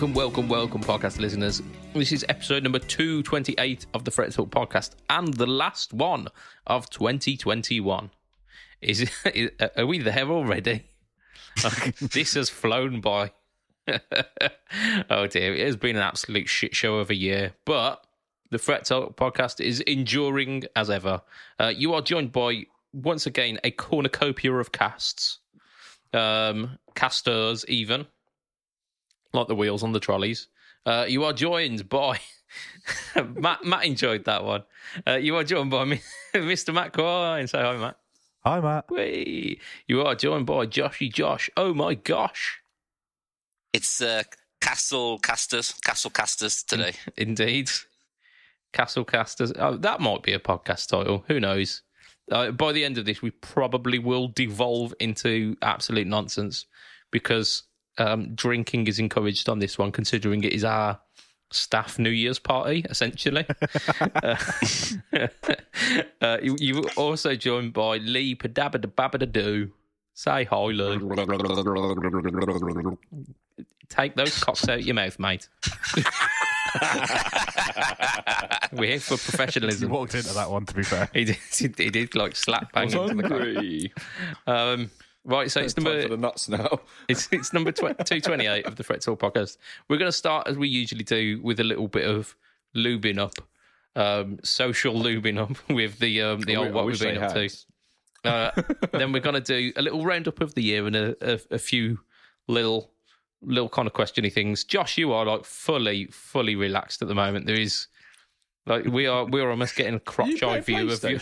Welcome, welcome, welcome, podcast listeners. This is episode number 228 of the Fret Talk podcast and the last one of 2021. Is, is Are we there already? This has flown by. oh dear, it has been an absolute shit show of a year, but the Fret Talk podcast is enduring as ever. Uh, you are joined by, once again, a cornucopia of casts, um, casters, even like the wheels on the trolleys. Uh, you are joined by Matt. Matt enjoyed that one. Uh, you are joined by me, Mr. Matt Quine. Say hi, Matt. Hi, Matt. Whee. You are joined by Joshy Josh. Oh my gosh. It's uh, Castle Casters, Castle Casters today. Indeed. Castle Casters. Oh, that might be a podcast title. Who knows? Uh, by the end of this, we probably will devolve into absolute nonsense because um, drinking is encouraged on this one, considering it is our staff New Year's party, essentially. uh, uh, you, you were also joined by Lee Padabadababadoo. Say hi, Lee. Take those cocks out your mouth, mate. We're here for He professionalism. walked into that one, to be fair. He did, he did like slap bang into the cock. Um, right, so it's number the nuts now. it's, it's number tw- 228 of the Fret Talk podcast. We're going to start, as we usually do, with a little bit of lubing up, um, social lubing up with the um, the I old what we've been up to. Uh, then we're going to do a little roundup of the year and a, a, a few little little kind of questiony things. Josh, you are like fully fully relaxed at the moment. There is like we are we are almost getting a crotch eye view of you.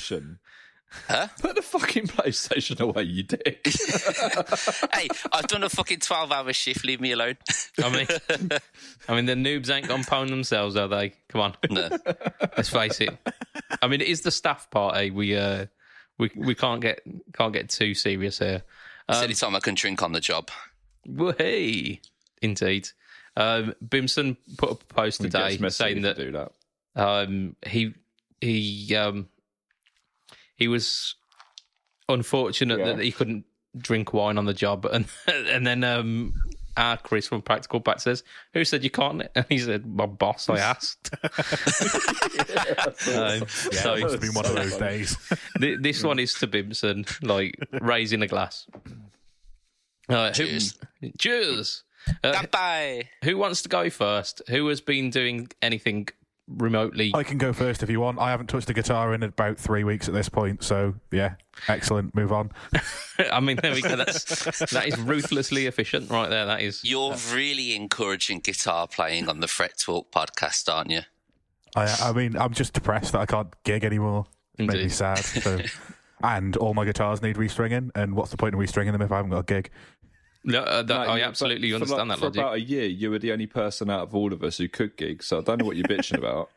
PlayStation. Huh? Put the fucking PlayStation away, you dick. hey, I've done a fucking 12 hour shift, leave me alone. I mean, I mean the noobs ain't gonna pwn themselves, are they? Come on. no. Let's face it. I mean, it is the staff party. We uh, we we can't get can't get too serious here. It's any time I can drink on the job. Well, hey, indeed. Um, Bimson put up a post today saying that you do that. um, he he um, he was unfortunate Yeah. that he couldn't drink wine on the job, and and then um, our Chris from Practical Pat says, "Who said you can't?" And he said, "My boss." I asked. Um, Yeah, so it's been one of those days. Th- this one is to Bimson, like raising a glass. Uh, who- Cheers. cheers. Uh, Goodbye. who wants to go first? Who has been doing anything remotely? I can go first if you want. I haven't touched a guitar in about three weeks at this point, so yeah, excellent. Move on. I mean, there we go. That's that is ruthlessly efficient, right there. That is. You're really encouraging guitar playing on the Fret Talk podcast, aren't you? I, I mean, I'm just depressed that I can't gig anymore. It made me sad. So, and all my guitars need restringing. And what's the point of restringing them if I haven't got a gig? No, uh, that, No, I absolutely but understand for like, that for logic. about a year, you were the only person out of all of us who could gig, so I don't know what you're bitching about.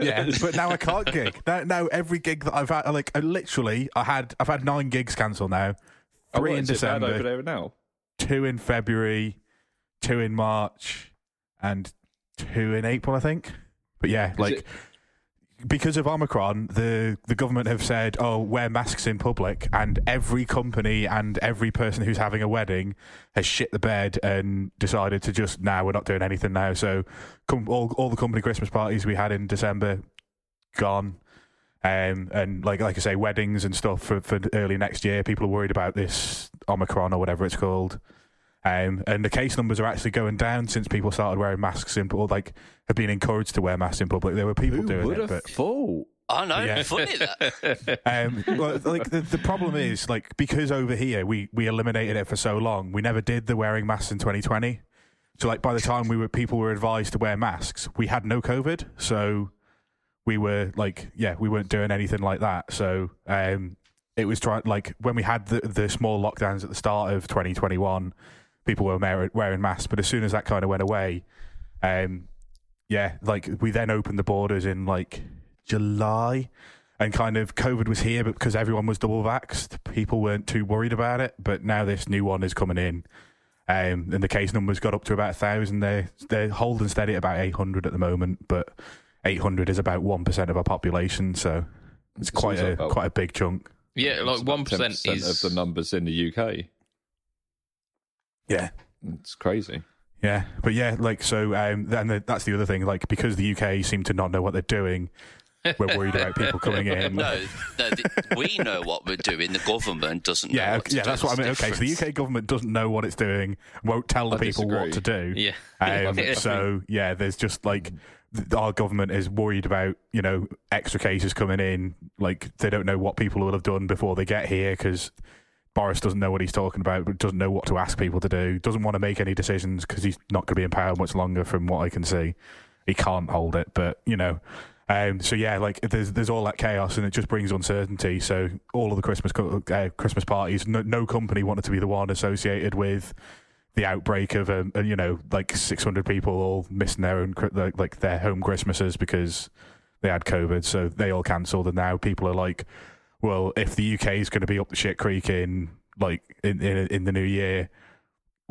Yeah, but now I can't gig. Now, now every gig that I've had, like I literally, I had, I've had nine gigs cancelled now. Oh, Three what, in is it bad December, over there now. two in February, two in March, and two in April, I think. But yeah, like it- because of Omicron, the the government have said, "Oh, wear masks in public," and every company and every person who's having a wedding has shit the bed and decided to just now we're not doing anything now. So, com- all all the company Christmas parties we had in December gone. Um, and like like I say, weddings and stuff for, for early next year. People are worried about this Omicron or whatever it's called. Um, and the case numbers are actually going down since people started wearing masks in, or like have been encouraged to wear masks in public. There were people Who doing would it, have but thought? Oh, no. Yeah. Funny that. um, well, like the, the problem is like because over here we we eliminated it for so long, we never did the wearing masks in 2020. So like by the time we were people were advised to wear masks, we had no COVID, so we were like yeah we weren't doing anything like that. So um, it was trying like when we had the the small lockdowns at the start of 2021, people were wearing, wearing masks, but as soon as that kind of went away, um, yeah, like we then opened the borders in like July and kind of COVID was here, but because everyone was double vaxxed, people weren't too worried about it. But now this new one is coming in, um, and the case numbers got up to about a thousand. They're they're holding steady at about eight hundred at the moment, but eight hundred is about one percent of our population, so it's quite a about- quite a big chunk. yeah, like one percent is of the numbers in the UK. Yeah, It's crazy. Yeah, but yeah, like so. Um, then the, that's the other thing. Like because the UK seem to not know what they're doing, we're worried about people coming in. No, no, th- we know what we're doing. The government doesn't. know Yeah, to yeah, do. that's what I mean. It's Okay, so the. UK government doesn't know what it's doing, won't tell the I people what to do. Yeah. Um, so yeah, there's just like our government is worried about you know extra cases coming in. Like they don't know what people will have done before they get here because Boris doesn't know what he's talking about, doesn't know what to ask people to do. Doesn't want to make any decisions because he's not going to be in power much longer. From what I can see, he can't hold it. But you know. Um, so yeah, like there's there's all that chaos and it just brings uncertainty. So all of the Christmas uh, Christmas parties, no, no company wanted to be the one associated with the outbreak of um, you know like 600 people all missing their own like their home Christmases because they had COVID, so they all cancelled, and now people are like, well, if the UK is going to be up the shit creek in like in in, in the new year,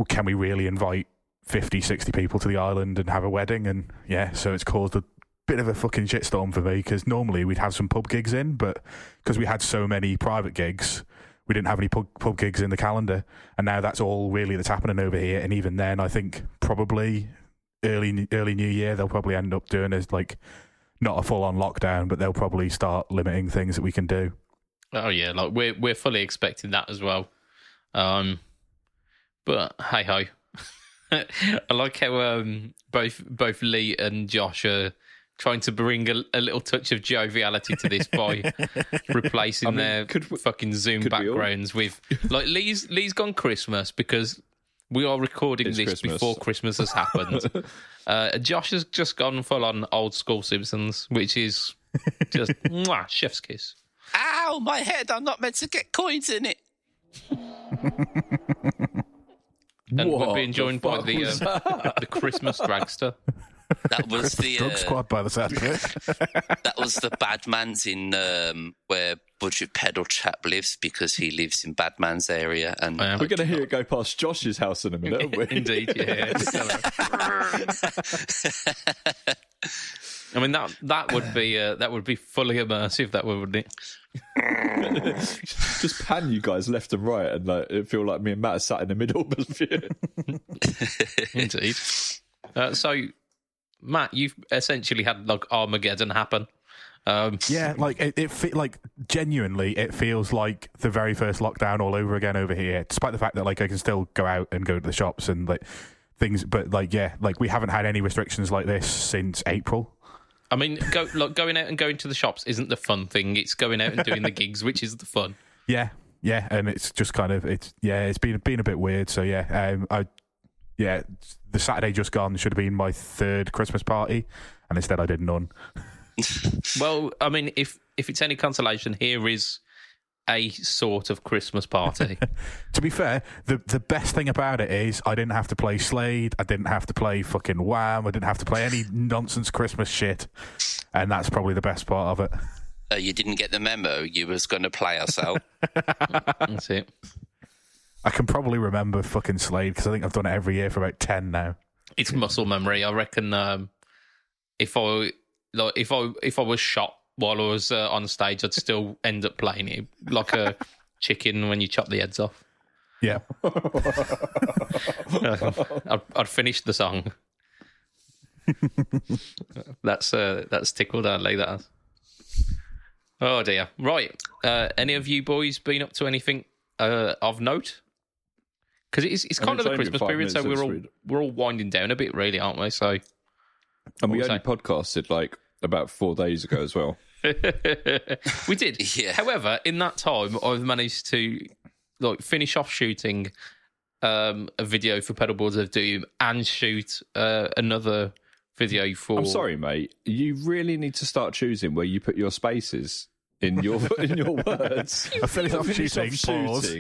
can we really invite 50, 60 people to the island and have a wedding? And yeah, so it's caused a bit of a fucking shitstorm for me because normally we'd have some pub gigs in, but because we had so many private gigs, we didn't have any pub, pub gigs in the calendar, and now that's all really that's happening over here. And even then, I think probably early early New Year they'll probably end up doing as like not a full on lockdown, but they'll probably start limiting things that we can do. Oh yeah, like we're we're fully expecting that as well. Um, but hey ho, I like how um both both Lee and Josh are trying to bring a, a little touch of joviality to this by replacing I mean, their we- fucking Zoom backgrounds with like Lee's Lee's gone Christmas because we are recording It's this Christmas. before Christmas has happened. uh, Josh has just gone full on old school Simpsons, which is just mwah, chef's kiss. Ow, my head! I'm not meant to get coins in it. And What we're being the joined by fuck the was uh, the Christmas dragster. That was the Drug uh, squad by the sound of it. that was the Badman's in um, where Budget Pedal Chap lives because he lives in Badman's area, and I am. We're going to hear it go past Josh's house in a minute, aren't we? Indeed, yeah. I mean that that would be uh, that would be fully immersive. That would, wouldn't it? Just pan you guys left and right, and like it feel like me and Matt are sat in the middle. Indeed. Uh, so, Matt, you've essentially had like Armageddon happen. Um, Yeah, like it, it fe- like genuinely, it feels like the very first lockdown all over again over here. Despite the fact that like I can still go out and go to the shops and like things, but like yeah, like we haven't had any restrictions like this since April. I mean, go, like, going out and going to the shops isn't the fun thing. It's going out and doing the gigs, which is the fun. Yeah, yeah, and it's just kind of it's yeah, it's been been a bit weird. So yeah, um, I yeah, the Saturday just gone should have been my third Christmas party, and instead I did none. Well, I mean, if if it's any consolation, here is a sort of Christmas party. To be fair, the the best thing about it is I didn't have to play Slade, I didn't have to play fucking Wham, I didn't have to play any nonsense Christmas shit, and that's probably the best part of it. uh, you didn't get the memo. You was going to play us out. That's it. I can probably remember fucking Slade because I think I've done it every year for about ten now. It's muscle memory. I reckon. Um, if I like, if I if I was shot while I was uh, on stage, I'd still end up playing it like a chicken when you chop the heads off. Yeah, I'd, I'd finish the song. that's uh, that's tickled early. That. Oh dear. Right. Uh, any of you boys been up to anything uh, of note? Because it's it's kind of the Christmas period, so we're all sweet. we're all winding down a bit, really, aren't we? So and we What was only podcasted like about four days ago as well. we did. Yeah. However, in that time, I've managed to like finish off shooting um, a video for Pedalboards of Doom and shoot uh, another video for. I'm sorry, mate. You really need to start choosing where you put your spaces in your in your words. I finished off Finish shooting. pause.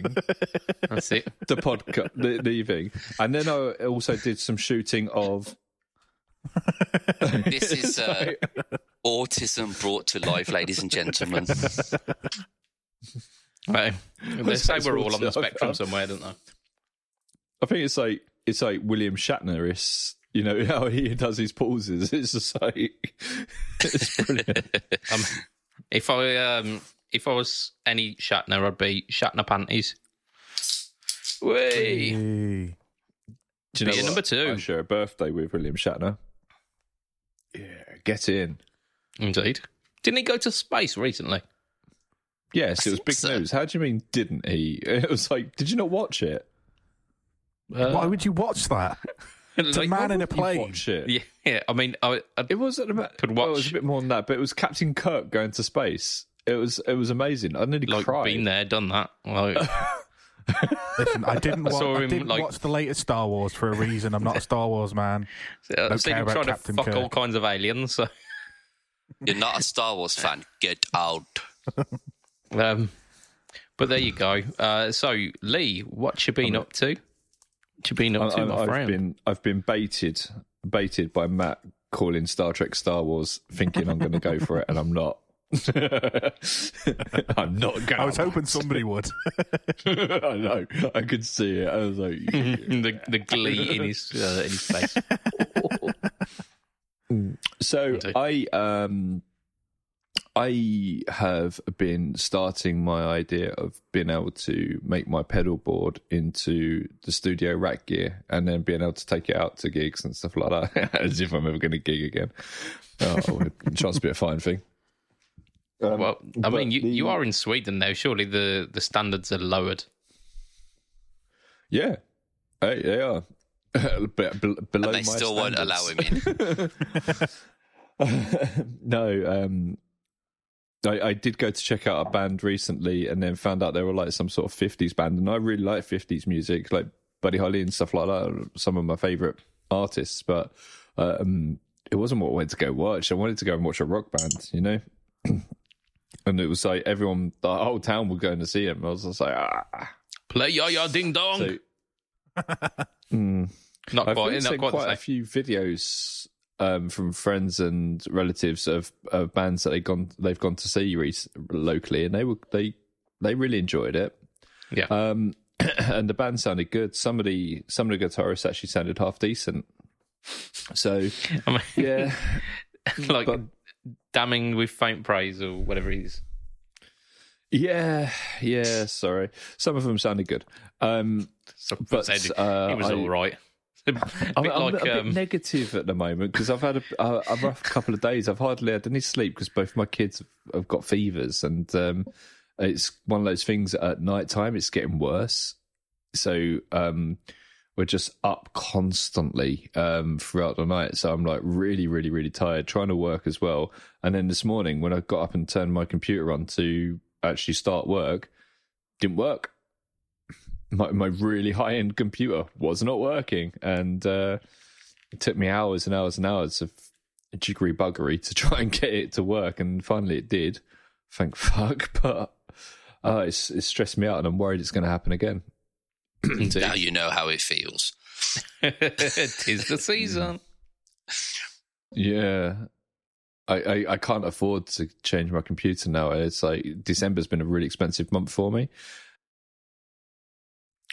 That's it. the podcast, the, the thing, and then I also did some shooting of. This is uh, autism brought to life, ladies and gentlemen. Right. They say we're all on the I've spectrum somewhere, don't they? I think it's like it's like William Shatner is. You know how he does his pauses. It's just like it's brilliant. Um, if I um, if I was any Shatner, I'd be Shatner panties. Whey! Hey. Do you know Yeah, what? number two. I share a birthday with William Shatner. Yeah, get in. Indeed. Didn't he go to space recently? Yes, it was big so. news. How do you mean, didn't he? It was like, did you not watch it? Uh, Why would you watch that? It's a man in a plane. watch it. Yeah, yeah. I mean, I, I, It wasn't about. Could well, it was a bit more than that, but it was Captain Kirk going to space. It was it was amazing. I nearly like cried. been there, done that. Like, Listen, I didn't, wa- saw I him, didn't like- watch the latest Star Wars for a reason. I'm not a Star Wars man. I've seen him about trying to fuck Kirk. all kinds of aliens. So, You're not a Star Wars fan. Get out. um, but there you go. Uh, so, Lee, what you been up to? What you been up to, I, my have friend? been I've been baited baited by Matt calling Star Trek Star Wars, thinking I'm going to go for it, and I'm not. I'm not going. I was hoping somebody would. I know. I could see it. I was like, the the glee in his uh, in his face. So I um I have been starting my idea of being able to make my pedal board into the studio rack gear and then being able to take it out to gigs and stuff like that as if I'm ever going to gig again. Oh, chance to be a fine thing. Um, Well, I mean, you, the- you are in Sweden now. Surely the, the standards are lowered. Yeah, Hey, they are. But be- below And they my still won't allow standards. him in. no, um, I, I did go to check out a band recently, and then found out they were like some sort of fifties band, and I really like fifties music, like Buddy Holly and stuff like that. Some of my favorite artists, but um, it wasn't what I wanted to go watch. I wanted to go and watch a rock band, you know. and it was like everyone, the whole town were going to see him. I was just like, ah. Play ya ya ding dong. So, Mm. not I've quite. been Not quite. quite a few videos um, from friends and relatives of, of bands that they gone they've gone to see rec- locally, and they were they they really enjoyed it. Yeah. Um, and the band sounded good. Some of the some of the guitarists actually sounded half decent. So I mean, yeah, like but- damning with faint praise or whatever it is. yeah, yeah. Sorry, some of them sounded good. Um, So, But, uh, it was I- all right. A I'm, bit I'm like a bit um, negative at the moment because I've had a, a, a rough couple of days. I've hardly had any sleep because both my kids have, have got fevers, and um, it's one of those things. At night time, it's getting worse. So um, we're just up constantly um, throughout the night. So I'm like really, really, really tired, trying to work as well. And then this morning, when I got up and turned my computer on to actually start work, didn't work my, my really high end computer was not working, and uh, it took me hours and hours and hours of jiggery buggery to try and get it to work, and finally it did. Thank fuck, but uh, it's it's stressed me out, and I'm worried it's going to happen again. indeed. Now you know how it feels. Tis the season. Yeah. I, I, I can't afford to change my computer now. It's like December's been a really expensive month for me.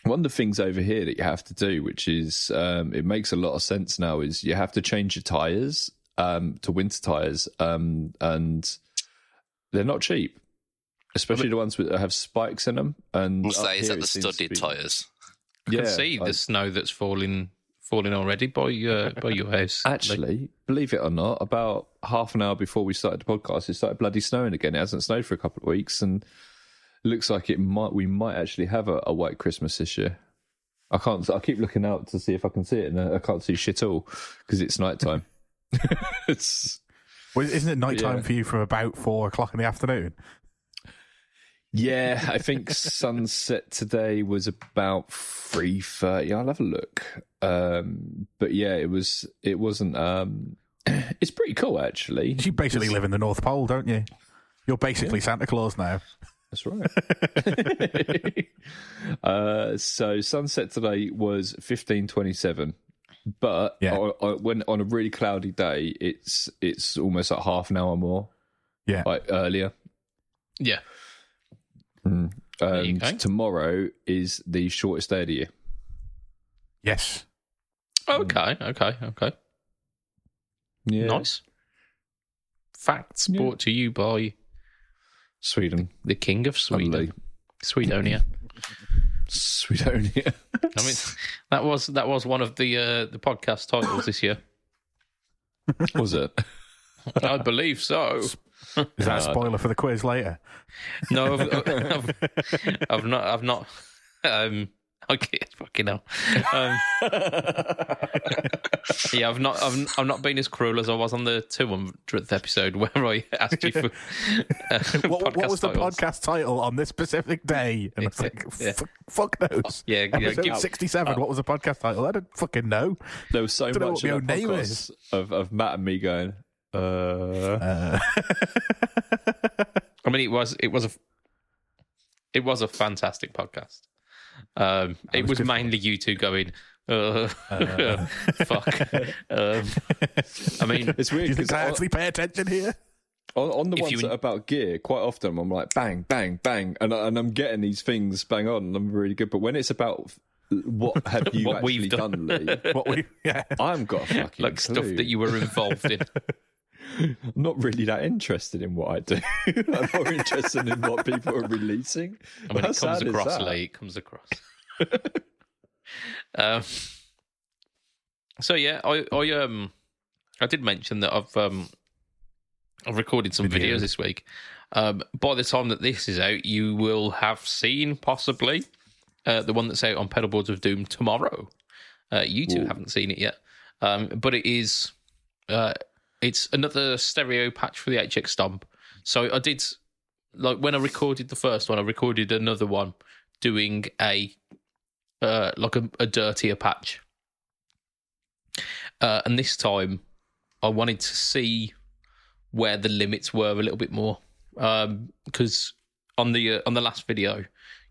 One of the things over here that you have to do, which is um, it makes a lot of sense now, is you have to change your tires um, to winter tires, um, and they're not cheap, especially the ones that have spikes in them. And Must up say, is that the it seems to studded be- tyres? I can see I- the snow that's falling falling already by your by your house. Actually, believe it or not, about half an hour before we started the podcast, it started bloody snowing again. It hasn't snowed for a couple of weeks, and looks like it might. We might actually have a, a white Christmas this year. I can't. I keep looking out to see if I can see it, and I can't see shit all because it's night time. it's Well, isn't it night time Yeah. for you from about four o'clock in the afternoon? Yeah. I think sunset today was about three thirty. I'll have a look. Um, but yeah, it was. It wasn't. Um, it's pretty cool actually. You basically live in the North Pole, don't you? You're basically Santa Claus now. That's right. uh, so sunset today was fifteen twenty seven, but Yeah. on, on, when on a really cloudy day, it's it's almost like half an hour more, Yeah. like earlier. yeah, Mm. There And tomorrow is the shortest day of the year. Yes. okay, okay, okay. Yeah, Nice. Facts Yeah. brought to you by Sweden, the King of Sweden, Lovely. Swedonia. Swedonia. I mean, That was that was one of the uh, the podcast titles this year. Was it? I believe so. Is that a spoiler for the quiz later? No, I've, I've, I've not. I've not. Um, okay, fucking hell. Um, yeah, I've not. I've, I've not been as cruel as I was on the two hundredth episode where I asked you for. Uh, What, what was the titles. podcast title on this specific day? And I was like, Yeah. fuck, fuck knows. Yeah, yeah, Episode give- 67. what was the podcast title? I don't fucking know. There was so Don't know much what my in name is. of, of Matt and me going, uh, Uh, I mean, it was it was a it was a fantastic podcast. Um, it was was, mainly you two going, uh, fuck. Um, I mean, it's do weird you think because I actually pay attention here? on, on the If ones you- that are about gear, quite often I'm like bang, bang, bang, and, I- and I'm getting these things bang on, and I'm really good. But when it's about what have you What actually we've done, done. Lee, What we, yeah. I haven't got a fucking like stuff that you were involved in. I'm not really that interested in what I do. I'm more interested in what people are releasing. I mean, How it comes across. It comes across. um, so yeah, I, I um, I did mention that I've um, I've recorded some Video. videos this week. Um, by the time that this is out, you will have seen possibly uh, the one that's out on Pedalboards of Doom tomorrow. Uh, you two Ooh. haven't seen it yet, um, but it is uh, it's another stereo patch for the HX Stomp. So I did like when I recorded the first one, I recorded another one doing a uh, like a, a dirtier patch. Uh, and this time, I wanted to see where the limits were a little bit more, because on the uh, on the last video,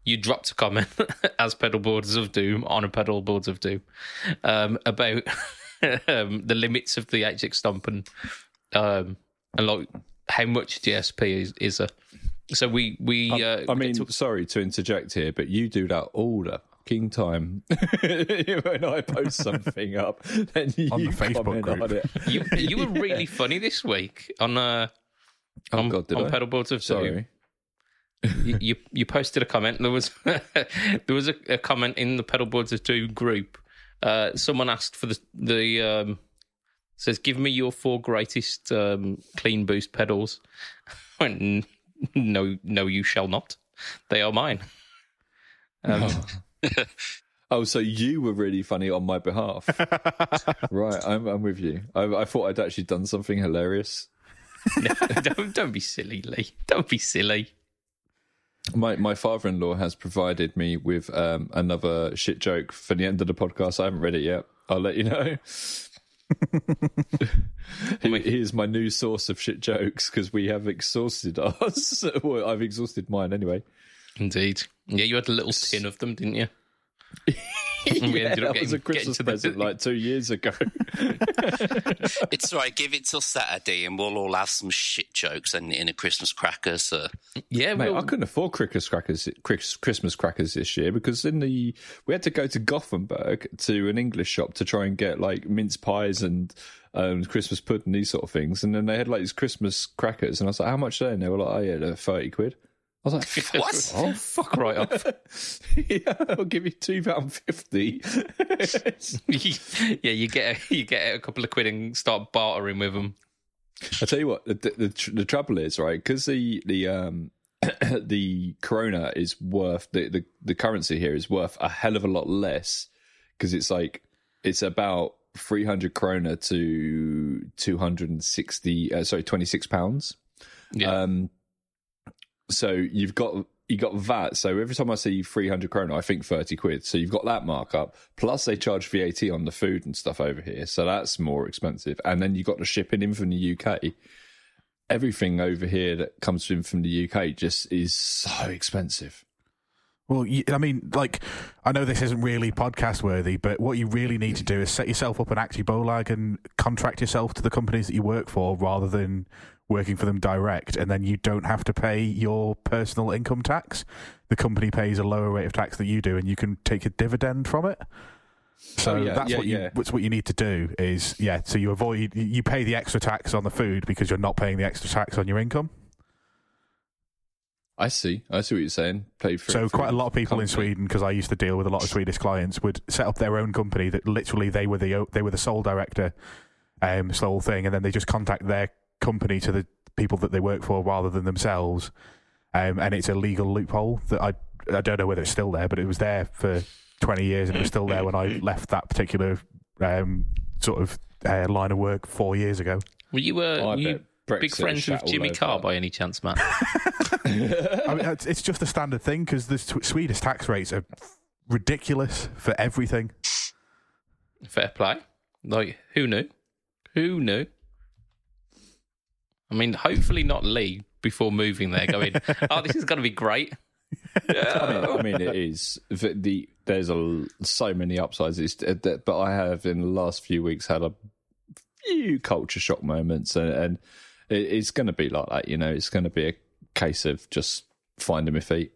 you dropped a comment as pedal boards of doom on a pedal boards of doom um, about um, the limits of the HX Stomp and um, and like how much DSP is, is a. So we we uh, I we mean, to- sorry to interject here, but you do that all the fucking time. when I post something up, then you On the Facebook group. on it. you you were really funny this week on uh Oh on, God, on I? pedal boards of Doom. Sorry. you, you you posted a comment. There was there was a, a comment in the pedal boards of Doom group. Uh, someone asked for the the um, says, "Give me your four greatest um, clean boost pedals." Went, no, no, you shall not. They are mine. Um, Oh, so you were really funny on my behalf, right? I'm, I'm with you. I, I thought I'd actually done something hilarious. don't don't be silly, Lee. Don't be silly. My my father in law has provided me with um, another shit joke for the end of the podcast. I haven't read it yet. I'll let you know. he, he is my new source of shit jokes because we have exhausted ours. well, I've exhausted mine anyway. Indeed. Yeah, you had a little tin of them, didn't you? We yeah, ended up that was a getting- Christmas getting to the- present like two years ago. It's all right. Give it till Saturday, and we'll all have some shit jokes and in a Christmas cracker. So Yeah, Mate, well, I couldn't afford Christmas crackers, Christmas crackers this year because in the we had to go to Gothenburg to an English shop to try and get like mince pies and um, Christmas pudding, these sort of things, and then they had like these Christmas crackers, and I was like, "How much are they?" And they were like, "Oh yeah, they're thirty quid." I was like, What? Oh fuck right off. yeah, I'll give you two pound fifty. yeah, you get a, you get a couple of quid and start bartering with them. I tell you what, the the, tr- the trouble is right because the the um the krona is worth the, the the currency here is worth a hell of a lot less because it's like it's about three hundred krona to two hundred and sixty uh, sorry twenty six pounds. Yeah, Um, so you've got you got VAT. So every time I see three hundred krona, I think thirty quid. So you've got that markup. Plus they charge VAT on the food and stuff over here, so that's more expensive. And then you got the shipping in from the UK. Everything over here that comes in from the UK just is so expensive. Well, I mean, like, I know this isn't really podcast worthy, but what you really need to do is set yourself up an aktiebolag and contract yourself to the companies that you work for rather than working for them direct. And then you don't have to pay your personal income tax. The company pays a lower rate of tax than you do, and you can take a dividend from it. So Oh, yeah, that's yeah, what you yeah. that's what you need to do is yeah. So you avoid you pay the extra tax on the food because you're not paying the extra tax on your income. I see. I see what you're saying. Play for So for quite a lot of people in. Sweden, because I used to deal with a lot of Swedish clients, would set up their own company that literally they were the they were the sole director, um, whole thing, and then they just contact their company to the people that they work for rather than themselves, um, and it's a legal loophole that I I don't know whether it's still there, but it was there for twenty years, and it was still there when I left that particular um, sort of uh, line of work four years ago. Were you, uh, I were you big Brexit friends with Jimmy Carr by any chance, Matt? I mean, it's it's just a standard thing because the Swedish tax rates are ridiculous for everything. Fair play. Like, who knew? Who knew? I mean, hopefully not Lee before moving there going, oh, this is going to be great. I mean, I mean, it is the, the there's a so many upsides. It's, uh, that- but I have in the last few weeks had a few culture shock moments, and, and it, it's going to be like that. You know, it's going to be a case of just finding my feet.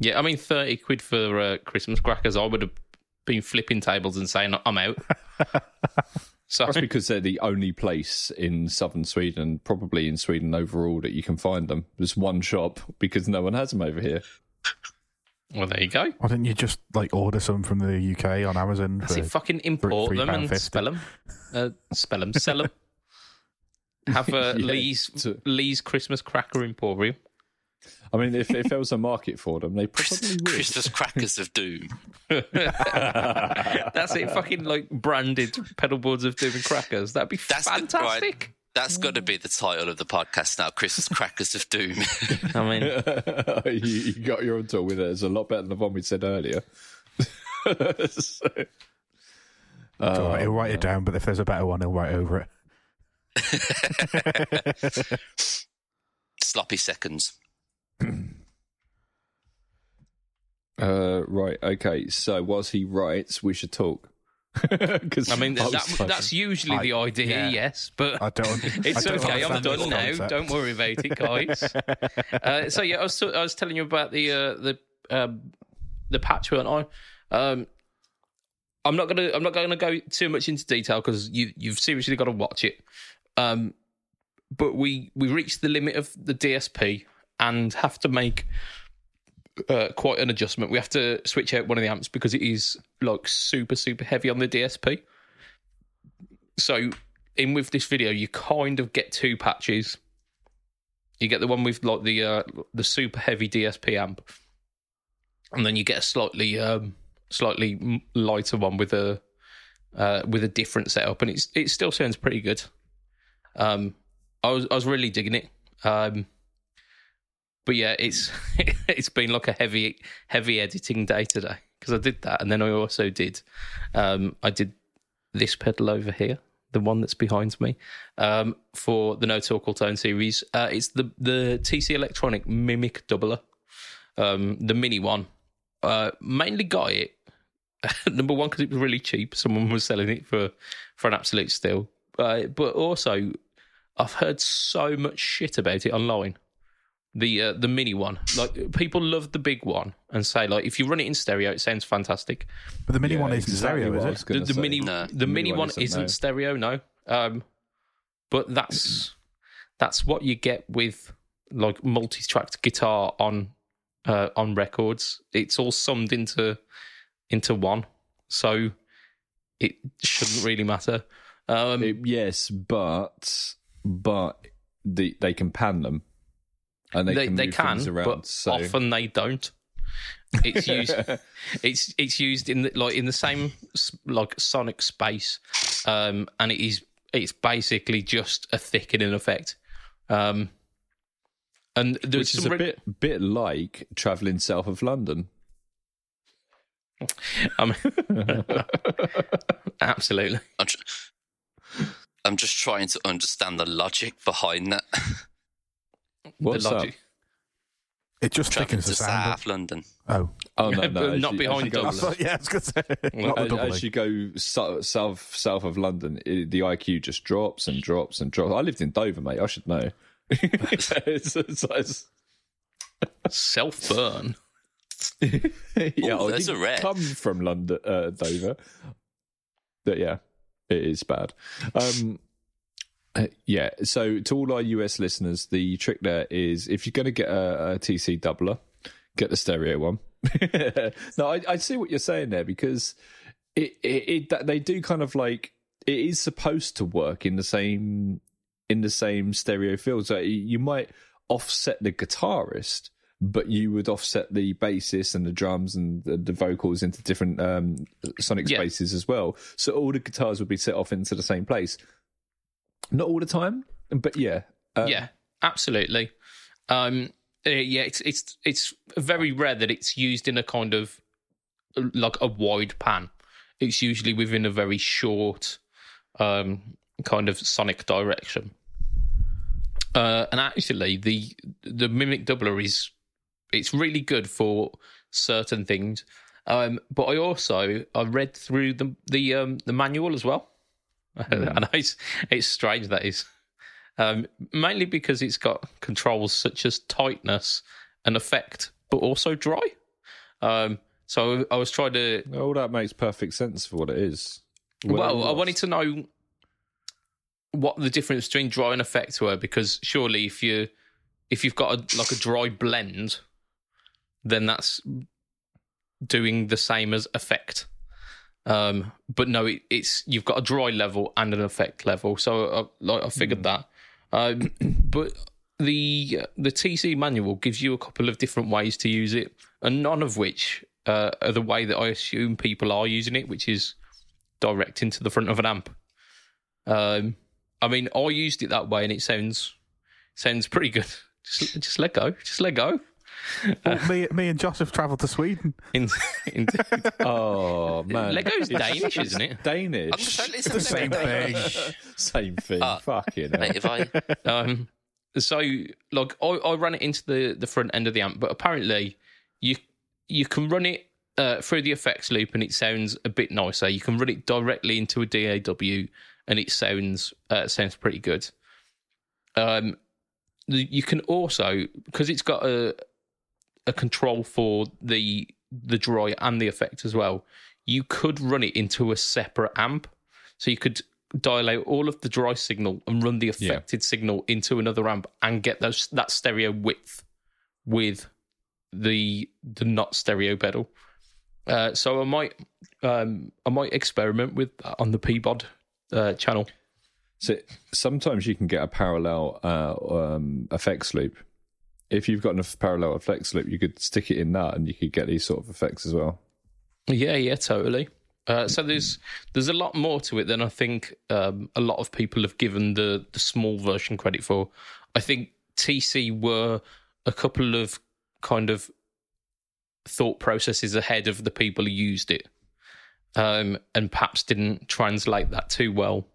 Yeah, I mean, 30 quid for uh, Christmas crackers, I would have been flipping tables and saying, I'm out. so, That's because they're the only place in southern Sweden, probably in Sweden overall, that you can find them. There's one shop because no one has them over here. well, there you go. Why didn't you just like order some from the UK on Amazon? That's for- it. Fucking import three them and fifty. spell them. Uh, spell them. Sell them. Have a Yeah, Lee's to- Lee's Christmas cracker emporium. I mean, if, if there was a market for them, they probably would. Christmas crackers of doom. That's it. Fucking like branded pedal boards of doom and crackers. That'd be That's fantastic. Right. That's got to be the title of the podcast now. Christmas crackers of doom. I mean, you, you got your own tool with it. It's a lot better than the one we said earlier. So- It's all right, he'll uh, write it down, but if there's a better one, he'll write over it. Sloppy seconds. Uh, right. Okay. So, whilst he writes, we should talk. 'Cause I mean was that, that's usually I- the idea, yeah. yes, but I don't. It's I don't okay. I'm done this now. concept. Don't worry about it, guys. uh, so yeah, I was I was telling you about the uh, the um, the patch, weren't I? Um, I'm not gonna I'm not gonna go too much into detail because you you've seriously got to watch it. Um, but we we reached the limit of the DSP and have to make uh, quite an adjustment. We have to switch out one of the amps because it is like super super heavy on the DSP. So in with this video, you kind of get two patches. You get the one with like the uh, the super heavy DSP amp, and then you get a slightly um, slightly lighter one with a uh, with a different setup, and it's it still sounds pretty good. Um, I was I was really digging it. Um, but yeah, it's it's been like a heavy heavy editing day today because I did that, and then I also did um, I did this pedal over here, the one that's behind me, um, for the No Talk All Tone series. Uh, it's the the TC Electronic Mimiq Doubler, um, the mini one. Uh, mainly got it number one because it was really cheap. Someone was selling it for for an absolute steal. Uh, but also, I've heard so much shit about it online. The uh, the mini one, like people love the big one and say like if you run it in stereo, it sounds fantastic. But the mini Yeah, one isn't exactly stereo, is it? The, gonna the say. mini No. the mini one isn't, isn't no. stereo, no. Um, but that's that's what you get with like multi-tracked guitar on uh, on records. It's all summed into into one, so it shouldn't really matter. Um, It- yes, but but the, they can pan them, and they, they can they move can, things around. but so often they don't. It's used it's it's used in the, like in the same like sonic space, um, and it is it's basically just a thickening effect. Um, and there's which is a re- bit bit like traveling south of London. I mean, absolutely. I'm, tr- I'm just trying to understand the logic behind that. What's the up? logic. It just Traveling thickens to the sound. South London. Oh, Oh no, no, not you- behind as you Dublin. thought, yeah, I was going to say not As, as you go so, south south of London, it, the IQ just drops and drops and drops. I lived in Dover, mate. I should know. it's, it's, it's, Self burn. yeah, Ooh, I there's didn't a rare. come from London, uh, Dover. But yeah, it is bad. Um, yeah. So to all our US listeners, the trick there is if you're going to get a, a TC doubler, get the stereo one. no, I, I see what you're saying there because it, it, it they do kind of like it is supposed to work in the same in the same stereo field. So you might offset the guitarist, but you would offset the bassist and the drums and the, the vocals into different um, sonic Yeah. spaces as well. So all the guitars would be set off into the same place. Not all the time, but yeah. Um, yeah, absolutely. Um, uh, yeah, it's it's it's very rare that it's used in a kind of like a wide pan. It's usually within a very short um, kind of sonic direction. Uh, and actually, the the Mimiq doubler is it's really good for certain things. Um, but I also I read through the the um, the manual as well, and it's it's strange that is um, mainly because it's got controls such as tightness and effect, but also dry. Um, so I was trying to. All that makes perfect sense for what it is. Well, I wanted to know what the difference between dry and effect were because surely if you if you've got a, like a dry blend, then that's doing the same as effect. Um, but no, it, it's you've got a dry level and an effect level. So I, like I figured that. Um, but the the TC manual gives you a couple of different ways to use it, and none of which uh, are the way that I assume people are using it, which is direct into the front of an amp. Um, I mean, I used it that way, and it sounds sounds pretty good. Just just let go, just let go. Well, me, me and Josh have travelled to Sweden. In, in, Oh man, Lego's Danish, isn't it? Danish. I'm totally It's the same thing. Same thing. Uh, Fucking. Mate, if I Um, so like I, I ran it into the the front end of the amp, but apparently you you can run it uh, through the effects loop and it sounds a bit nicer. You can run it directly into a DAW and it sounds uh, sounds pretty good. Um, you can also because it's got a a control for the the dry and the effect as well. You could run it into a separate amp, so you could dial out all of the dry signal and run the Yeah. affected signal into another amp and get those that stereo width with the the not stereo pedal. Uh, so I might um, I might experiment with that on the Peabod uh, channel. So sometimes you can get a parallel uh, um, effects loop. If you've got enough parallel effects loop, you could stick it in that, and you could get these sort of effects as well. Yeah, yeah, totally. Uh, so there's there's a lot more to it than I think um, a lot of people have given the the small version credit for. I think TC were a couple of kind of thought processes ahead of the people who used it, um, and perhaps didn't translate that too well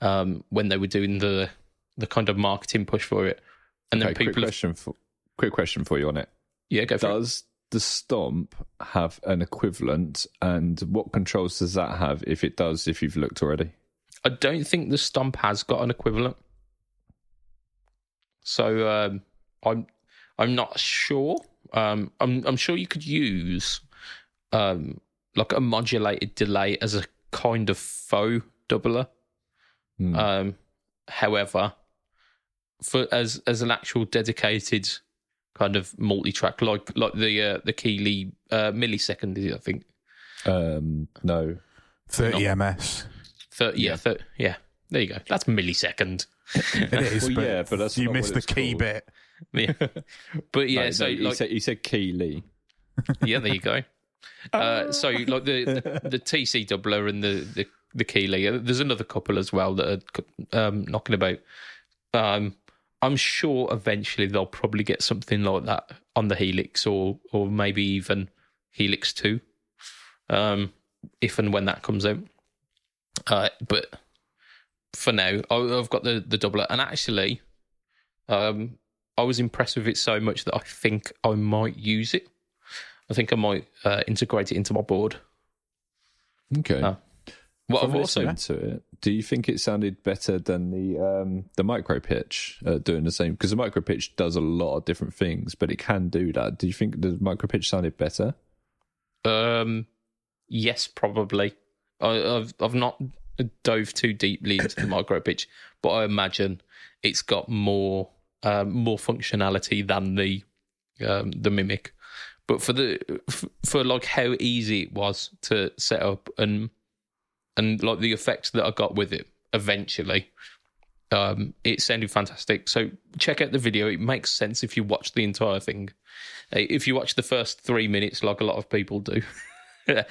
um, when they were doing the the kind of marketing push for it. And then Okay, quick people, have, question for quick question for you on it. yeah, go for it. Does the stomp have an equivalent, and what controls does that have? If it does, if you've looked already, I don't think the stomp has got an equivalent. So um, I'm I'm not sure. Um, I'm I'm sure you could use um, like a modulated delay as a kind of faux doubler. Hmm. Um, however, for as as an actual dedicated kind of multi-track like like the uh, the Keeley uh, millisecond, is it, I think. um, no. 30 ms. Thir yeah, thir yeah. There you go. That's millisecond. It is, Well, but yeah, but that's you not missed what the it's key called. bit. Yeah, but yeah. No, so no, you, like, said, you said Keeley. yeah, there you go. Uh, so like the, the the TC doubler and the the the Keeley. uh, There's another couple as well that are um, knocking about. Um, I'm sure eventually they'll probably get something like that on the Helix or or maybe even Helix Two, um, if and when that comes out. Uh, but for now, I- I've got the the doubler, and actually, um, I was impressed with it so much that I think I might use it. I think I might uh, integrate it into my board. Okay. Oh, From I've also to it, do you think it sounded better than the um, the micro pitch uh, doing the same? Because the micro pitch does a lot of different things, but it can do that. Do you think the micro pitch sounded better? Um, yes, probably. I, I've I've not dove too deeply into the micro pitch, but I imagine it's got more um, more functionality than the um, the Mimiq. But for the for like how easy it was to set up and and like the effect that I got with it eventually, um, it sounded fantastic. So check out the video; it makes sense if you watch the entire thing. Uh, If you watch the first three minutes, like a lot of people do,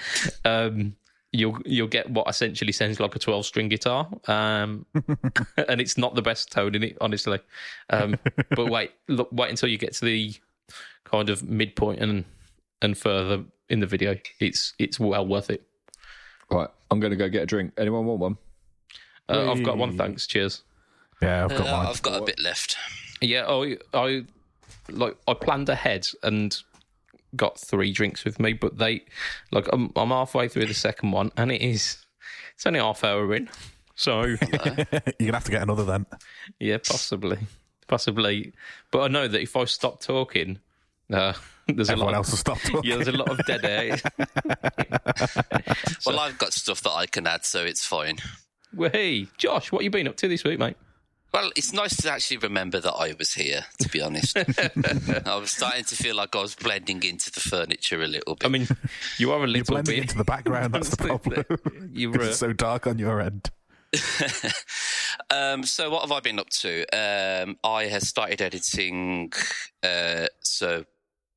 um, you'll you'll get what essentially sounds like a twelve string guitar, um, and it's not the best tone in it, honestly. Um, but wait, look, wait until you get to the kind of midpoint and and further in the video. It's it's well worth it. Right, I'm going to go get a drink. Anyone want one? Uh, I've got one. Thanks. Cheers. Yeah, I've got Uh, mine. I've got a bit left. Yeah, I I like I planned ahead and got three drinks with me, but they like I'm I'm halfway through the second one and it is it's only half hour in. So You're gonna have to get another then. yeah, possibly. Possibly. But I know that if I stop talking, uh, there's a Everyone lot else will stop talking. yeah, there's a lot of dead air. Well, I've got stuff that I can add, so it's fine. well, hey, Josh, what have you been up to this week, mate? Well, it's nice to actually remember that I was here, to be honest. I was starting to feel like I was blending into the furniture a little bit. I mean, you are a You're little blending bit into the background. That's the problem. you 'Cause were it's so dark on your end. Um, so what have I been up to? Um, I have started editing. Uh, so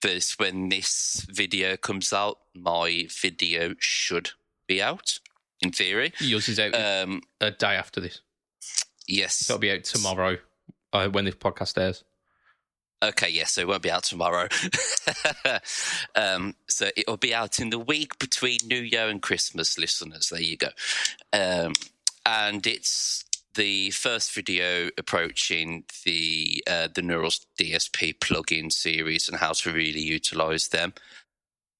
this when this video comes out, my video should be out in theory. yours is out Um, a day after this. yes. It'll be out tomorrow uh, when this podcast airs. Okay, yes, so it won't be out tomorrow. um, so it'll be out in the week between New Year and Christmas, listeners. There you go. Um, and it's the first video approaching the uh, the Neurals DSP plugin series and how to really utilize them.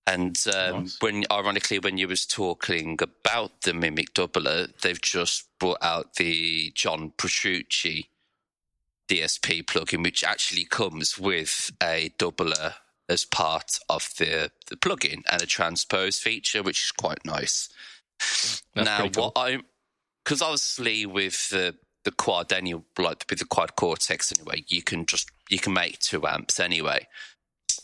And um, Nice. when, ironically, when you was talking about the Mimiq Doubler, they've just brought out the John Petrucci DSP plugin, which actually comes with a doubler as part of the, the plugin and a transpose feature, which is quite nice. That's now, cool. what I because obviously with the the quad anyway, like with the quad cortex anyway, you can just you can make two amps anyway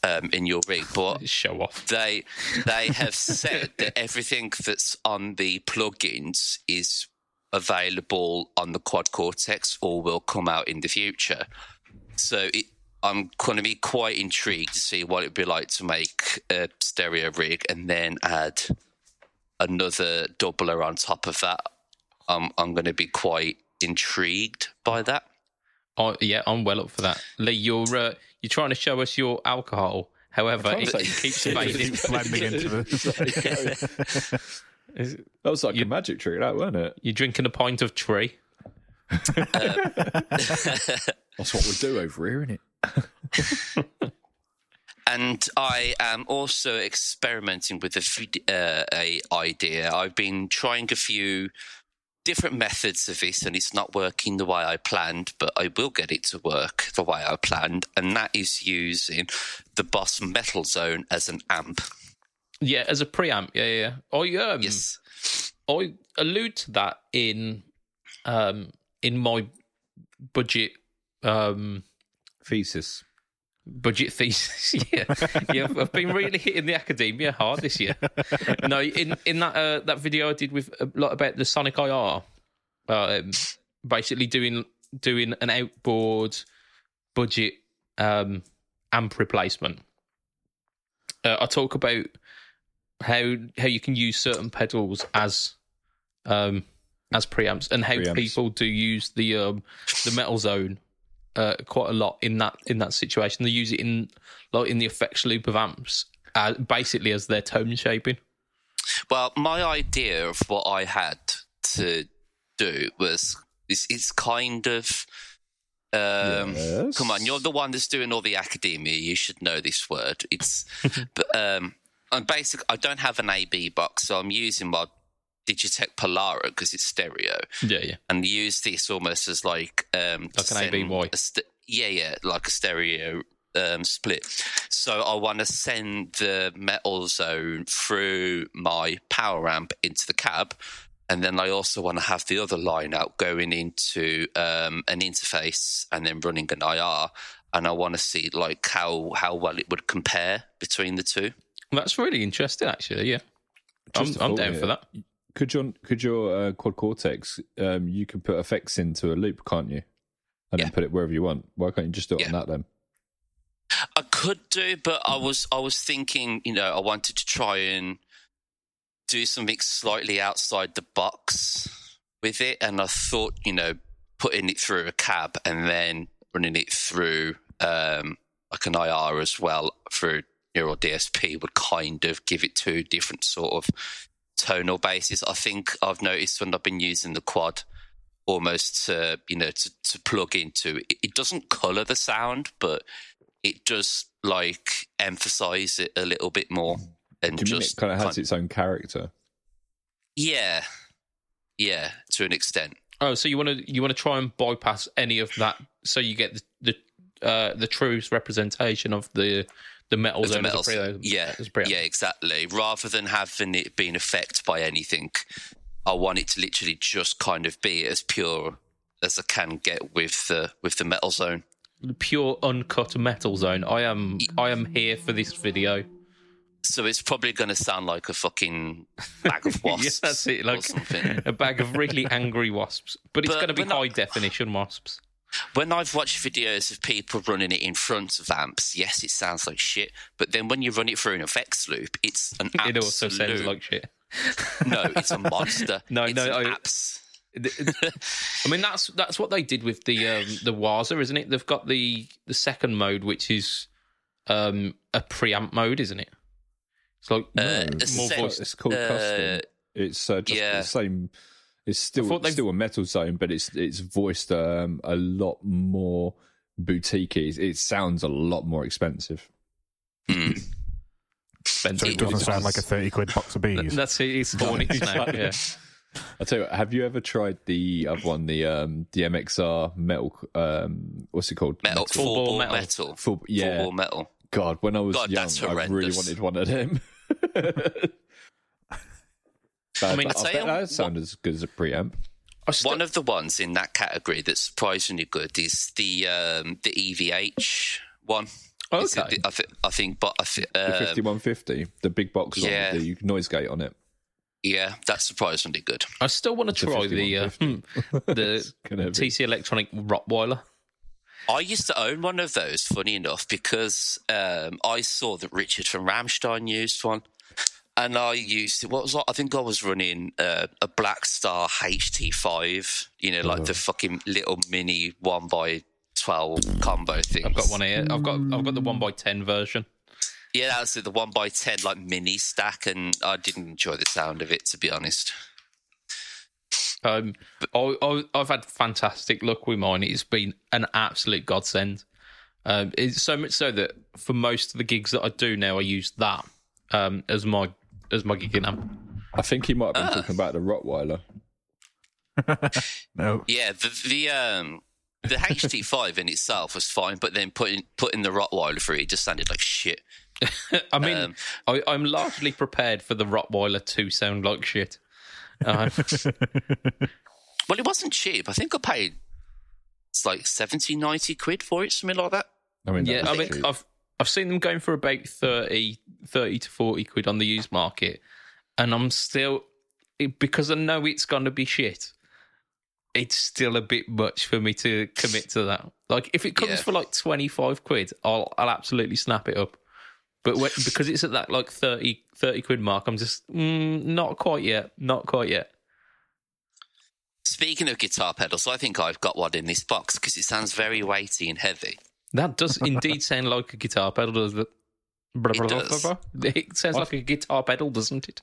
um, in your rig, but Show off. they they have said that everything that's on the plugins is available on the quad cortex or will come out in the future so it, i'm going to be quite intrigued to see what it'd be like to make a stereo rig and then add another doubler on top of that um, i'm going to be quite intrigued by that Oh, yeah, I'm well up for that. Lee, you're uh, you're trying to show us your alcohol. However, it keeps fading. blending into the. That was like You- a magic trick, that wasn't it? You're drinking a pint of tree. That's what we do over here, isn't it? and I am also experimenting with a, vid- uh, a idea. I've been trying a few different methods of this, and it's not working the way I planned. But I will get it to work the way I planned, and that is using the Boss Metal Zone as an amp. Yeah, as a preamp. Yeah, yeah. yeah. I um, Yes, I allude to that in um in my budget um Thesis. Budget thesis. yeah, yeah. I've- I've been really hitting the academia hard this year. no, in in that uh, that video I did with a lot about the Sonic IR, um, basically doing doing an outboard budget um, amp replacement. Uh, I talk about how how you can use certain pedals as um, as preamps and how Preamps. people do use the um, the metal zone uh, quite a lot in that in that situation. They use it in like in the effects loop of amps, uh, basically as their tone shaping. Well, my idea of what I had to do was it's, it's kind of. Um, Yes. Come on, you're the one that's doing all the academia. You should know this word. It's, but um, I'm basic. I don't have an AB box, so I'm using my Digitech Polara because it's stereo, Yeah, yeah. and use this almost as like um, Like an ABY. a st- yeah, yeah, like a stereo um, split. So I want to send the metal zone through my power amp into the cab, and then I also want to have the other line out going into um, an interface and then running an IR, and I want to see like how how well it would compare between the two. That's really interesting, actually. Yeah, I'm, Just a I'm down here. for that. Could your could your uh, quad cortex um, you can put effects into a loop, can't you? And Yeah. then put it wherever you want. Why can't you just do it on that then? I could do, but I was I was thinking, you know, I wanted to try and do something slightly outside the box with it, and I thought, you know, putting it through a cab and then running it through um, like an IR as well through Neural DSP would kind of give it two different sort of tonal bases. I think I've noticed when I've been using the quad almost to you know to, to plug into it, it doesn't color the sound, but it does like emphasize it a little bit more and Do you mean just it kind of has kind- its own character? yeah yeah to an extent Oh, so you want to you want to try and bypass any of that, so you get the the, uh, the truest representation of the the metal the zone as a metals. Uh, yeah as a preamp. yeah exactly rather than having it being affected by anything i want it to literally just kind of be as pure as i can get with the with the metal zone pure uncut metal zone. I am I am here for this video. so it's probably going to sound like a fucking bag of wasps yeah, that's it. or Like something a bag of really angry wasps, but it's going to be we're not- high definition wasps. When I've watched videos of people running it in front of amps, yes, it sounds like shit. But then when you run it through an effects loop, it's an absolute. It also sounds like shit. no, it's a monster. No, it's no, an I- abs- I mean, that's that's what they did with the um, the Waza, isn't it? They've got the the second mode, which is um, a preamp mode, isn't it? It's like Uh, more a set- voice. It's called Uh, custom. It's uh, just yeah. the same. It's still thought they've- still a metal zone, but it's it's voiced um, a lot more boutique. It sounds a lot more expensive. Mm. So it doesn't sound like a 30 quid box of bees. That's it. It's Hornets now. Yeah. I tell you, what, have you ever tried the other one, the um, the MXR metal? Um, what's it called? metal, Full full ball ball metal. metal. Full, yeah. Full ball metal. God, when I was God, young, that's I really wanted one of them. I mean, I, I'll bet that what- sound as good as a preamp. I still, One of the ones in that category that's surprisingly good is the um, the EVH one. Is it okay. the- I, thi- I think, but I thi- The um, 5150. 5150, the big box yeah. one the noise gate on it. yeah, that's surprisingly good. I still want to a try the uh, the TC Electronic Rottweiler. I used to own one of those, funny enough, because um, I saw that Richard from Rammstein used one. And I used it. What was I? I think I was running uh, a Blackstar HT5, you know, like the fucking little mini 1 by 12 combo thing. I've got one here. I've got I've got the one by ten version. Yeah, that was the 1 by 10 like mini stack, and I didn't enjoy the sound of it, to be honest. Um, I, I, I've had fantastic luck with mine. It's been an absolute godsend. Um, it's so much so that for most of the gigs that I do now, I use that um, as my as my gigging. I think he might have been Ah. talking about the Rottweiler. No. Yeah, the the um the HT5 in itself was fine, but then putting putting the Rottweiler through it just sounded like shit. I mean, Um, I, I'm largely prepared for the Rottweiler to sound like shit. Uh, Well, it wasn't cheap. I think I paid it's like 70, 90 quid for it, something like that. I mean, yeah, that I mean. I've I've seen them going for about 30, 30 to forty quid on the used market, and I'm still because I know it's going to be shit. It's still a bit much for me to commit to that. Like if it comes Yeah. for like twenty five quid, I'll I'll absolutely snap it up. But when, because it's at that like 30, 30 quid mark, I'm just mm, not quite yet, not quite yet. Speaking of guitar pedals, I think I've got one in this box because it sounds very weighty and heavy. That does indeed sound like a guitar pedal, does it? Blah, blah, It does. blah, blah. It sounds like a guitar pedal, doesn't it?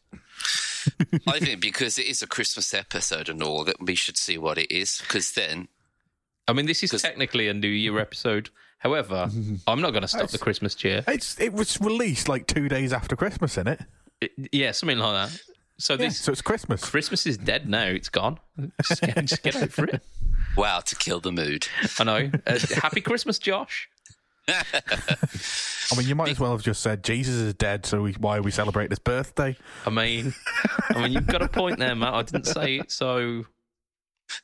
I think because it is a Christmas episode and all that we should see what it is because then I mean, this is 'Cause- technically a New Year episode. However, I'm not going to stop the Christmas cheer. It's it was released like two days after Christmas, in it? It- yeah, something like that. So Yeah, this so it's Christmas. Christmas is dead now. It's gone. Just get, just get over it. wow to kill the mood. I know. Uh, happy Christmas, Josh. I mean, you might as well have just said Jesus is dead, so we, why are we celebrating his birthday? I mean, I mean, you've got a point there, Matt. I didn't say it, so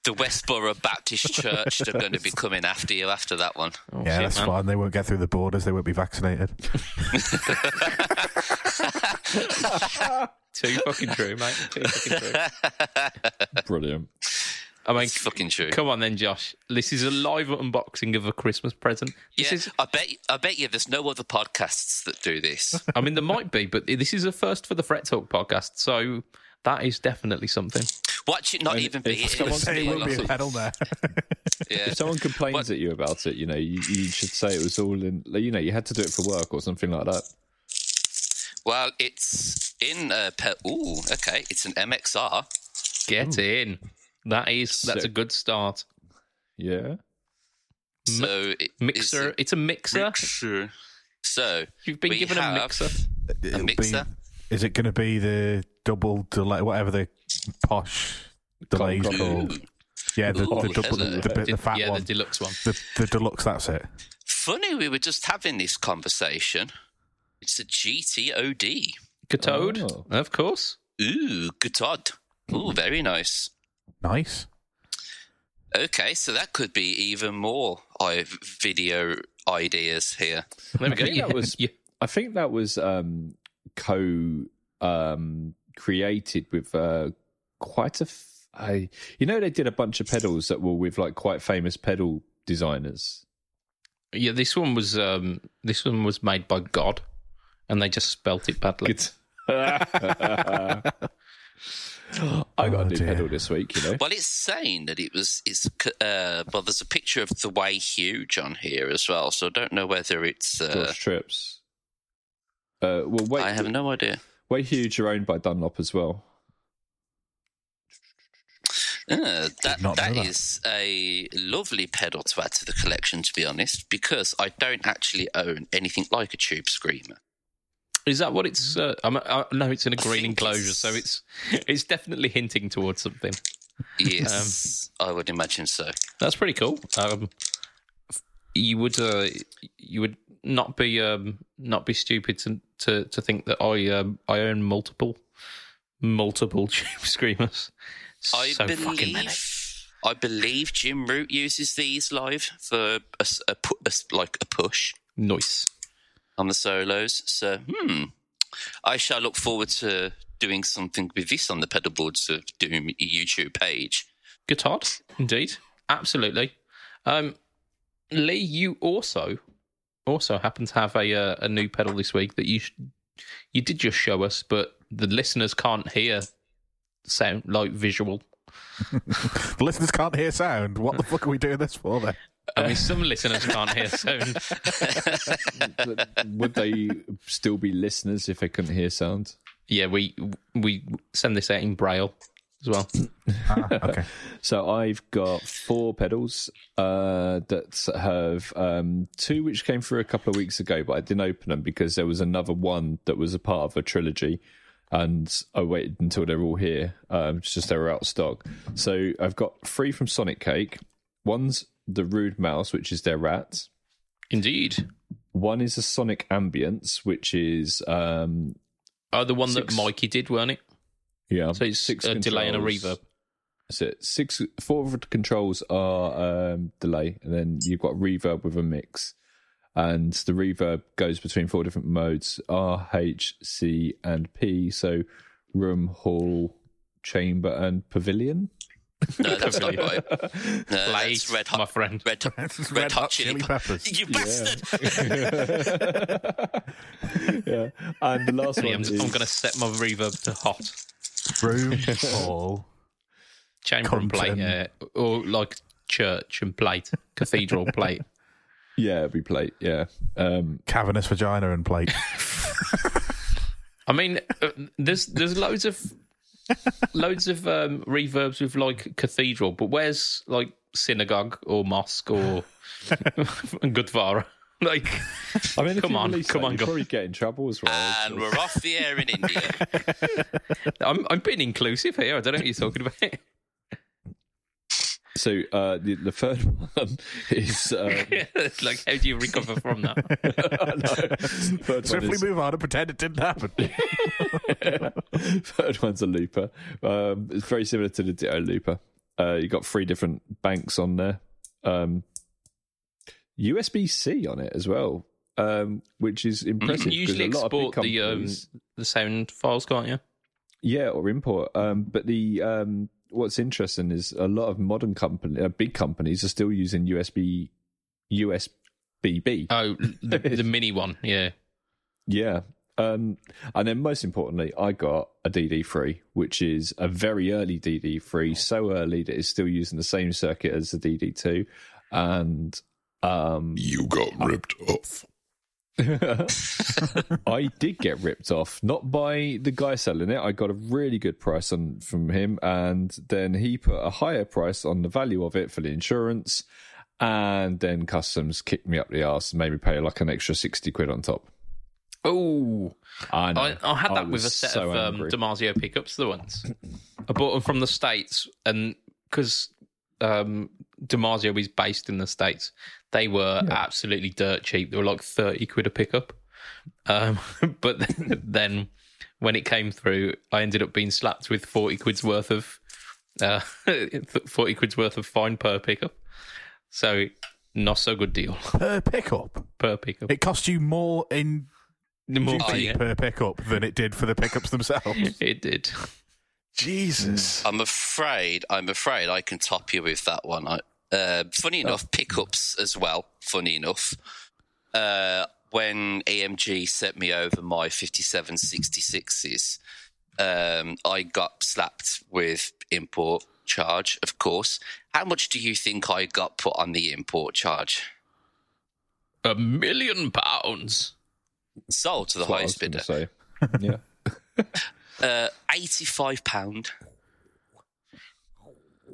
The Westboro Baptist Church are going to be coming after you after that one. oh, yeah, shit, that's man. fine. They won't get through the borders. They won't be vaccinated. Too fucking true, mate. Too fucking true. Brilliant. I mean, It's fucking true. come on then, Josh. This is a live unboxing of a Christmas present. This Yeah, is, I bet. I bet you there's no other podcasts that do this. I mean, there might be, but this is a first for the Fret Talk podcast, so that is definitely something. Watch it not And even if be. It someone must say be It a won't be a pedal there. yeah. If someone complains What- at you about it, you know, you, you should say it was all in. You know, you had to do it for work or something like that. Well, it's in a pe- Ooh, okay. It's an MXR. Get hmm. in. That is that's a good start. Yeah. So it, Mixer. It's It's a a mixer. mixer. So You've been given a mixer. It'll A be- mixer. is it going to be the double delay, whatever the posh delays Cock- called? Yeah, the, Ooh, the, double, hello. the, bit, the fat yeah, one. the deluxe one. The, the deluxe, that's it. Funny, we were just having this conversation. It's a GTOD. Catode, Oh. of course. Ooh, good. Ooh, very nice. Nice. Okay, so that could be even more I video ideas here. There we I go. think Yeah, that was- I think that was um, co um, created with uh, quite a. F- I, you know, they did a bunch of pedals that were with like quite famous pedal designers. Yeah, this one was um, this one was made by God, and they just spelt it badly. Good. I got Oh, a new dear. pedal this week, you know. Well, it's saying that it was. It's uh, well. There's a picture of the way huge on here as well, so I don't know whether it's. Uh, Jeorge Tripps. Uh, well, wait, I have no idea. Way Huge are owned by Dunlop as well. Uh, that that that. is a lovely pedal to add to the collection, to be honest, because I don't actually own anything like a tube screamer. Is that what it's? Uh, I'm, I know it's in a green enclosure, it's- so it's it's definitely hinting towards something. Yes, I would imagine so. That's pretty cool. Um, you would uh, you would not be um, not be stupid to to, to think that I um, I own multiple multiple tube screamers. I so believe I believe Jim Root uses these live for a, a a like a push Nice. On the solos. So, hmm, I shall look forward to doing something with this on the pedal boards of Doom YouTube page. Good Todd, indeed, absolutely. Um, Lee, you also also happen to have a uh, a new pedal this week that you sh- you did just show us, but the listeners can't hear sound like visual. The listeners can't hear sound. What the fuck are we doing this for then? I mean, some listeners can't hear sound. Would they still be listeners if they couldn't hear sound? Yeah, we we send this out in braille as well. Ah, okay. So I've got four pedals uh, that have um, two which came through a couple of weeks ago, but I didn't open them because there was another one that was a part of a trilogy, and I waited until they're all here. Um, it's just they were out of stock. So I've got three from Sonicake. One's the Rude Mouse, which is their rat. Indeed. One is a Sonic Ambience, which is um, Oh, the one Six. that Mikey did, weren't it? yeah, So it's a delay and a reverb. That's it. Six, four of the controls are um, delay, and then you've got reverb with a mix, and the reverb goes between four different modes: R, H, C, and P. So, room, hall, chamber, and pavilion. No, that's not right. No, Blade, that's red hot. my friend. Red, red, hot chili, pe- peppers. You bastard! yeah, and the last Yeah, one I'm, is I'm going to set my reverb to hot. Room, hall. Chamber and plate, Content. yeah. Or like church and plate, cathedral plate. yeah, every plate. Yeah, um, cavernous vagina and plate. I mean, uh, there's there's loads of loads of um, reverbs with like cathedral, but where's like synagogue or mosque or Gurdwara? Like, I mean, Come on, come that, on, you go- probably get in trouble as well. and we're off the air in India. I'm I'm being inclusive here. I don't know what you're talking about. So uh, the, the third one is um, like, how do you recover from that? third, one Swiftly is, move on and pretend it didn't happen. third one's a looper. Um, it's very similar to the Ditto looper. Uh, you got three different banks on there. Um, USB C on it as well, um, which is impressive. You impressive. can 'cause usually a lot of big export the um, companies- the sound files, can't you? Yeah, or import. Um, but the um, what's interesting is a lot of modern company, uh, big companies, are still using USB USB-B. Oh, the, the mini one, yeah. Yeah. Um, and then most importantly, I got a DD3, which is a very early DD3, so early that it's still using the same circuit as the DD2. And um, You got ripped off. I did get ripped off, not by the guy selling it. I got a really good price on from him, and then he put a higher price on the value of it for the insurance, and then customs kicked me up the arse and made me pay like an extra sixty quid on top. Oh, I. I, I had that with a set so of um. DiMarzio pickups the once. I bought them from the States, and because um, DiMarzio is based in the States, they were absolutely dirt cheap. They were like 30 quid a pickup. Um, but then, then when it came through, I ended up being slapped with 40 quid's worth of uh, 40 quid's worth of fine per pickup. So, not so good deal per pickup. per pickup. It cost you more in More- duty yeah, per pickup than it did for the pickups themselves. it did. Jesus. I'm afraid. I'm afraid I can top you with that one. I, uh, funny enough, pickups as well. Funny enough, uh, when EMG sent me over my 5766s, um, I got slapped with import charge. Of course. How much do you think I got put on the import charge? A million pounds. Sold to the That's highest bidder. gonna say. Yeah. Uh, Eighty-five pound.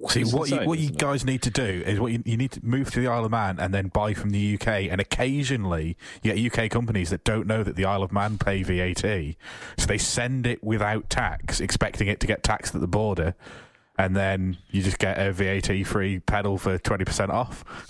See, It's what you, what you isn't it? guys need to do is what you, you need to move to the Isle of Man and then buy from the UK. And occasionally, you get UK companies that don't know that the Isle of Man pay VAT, so they send it without tax, expecting it to get taxed at the border, and then you just get a VAT-free pedal for twenty percent off.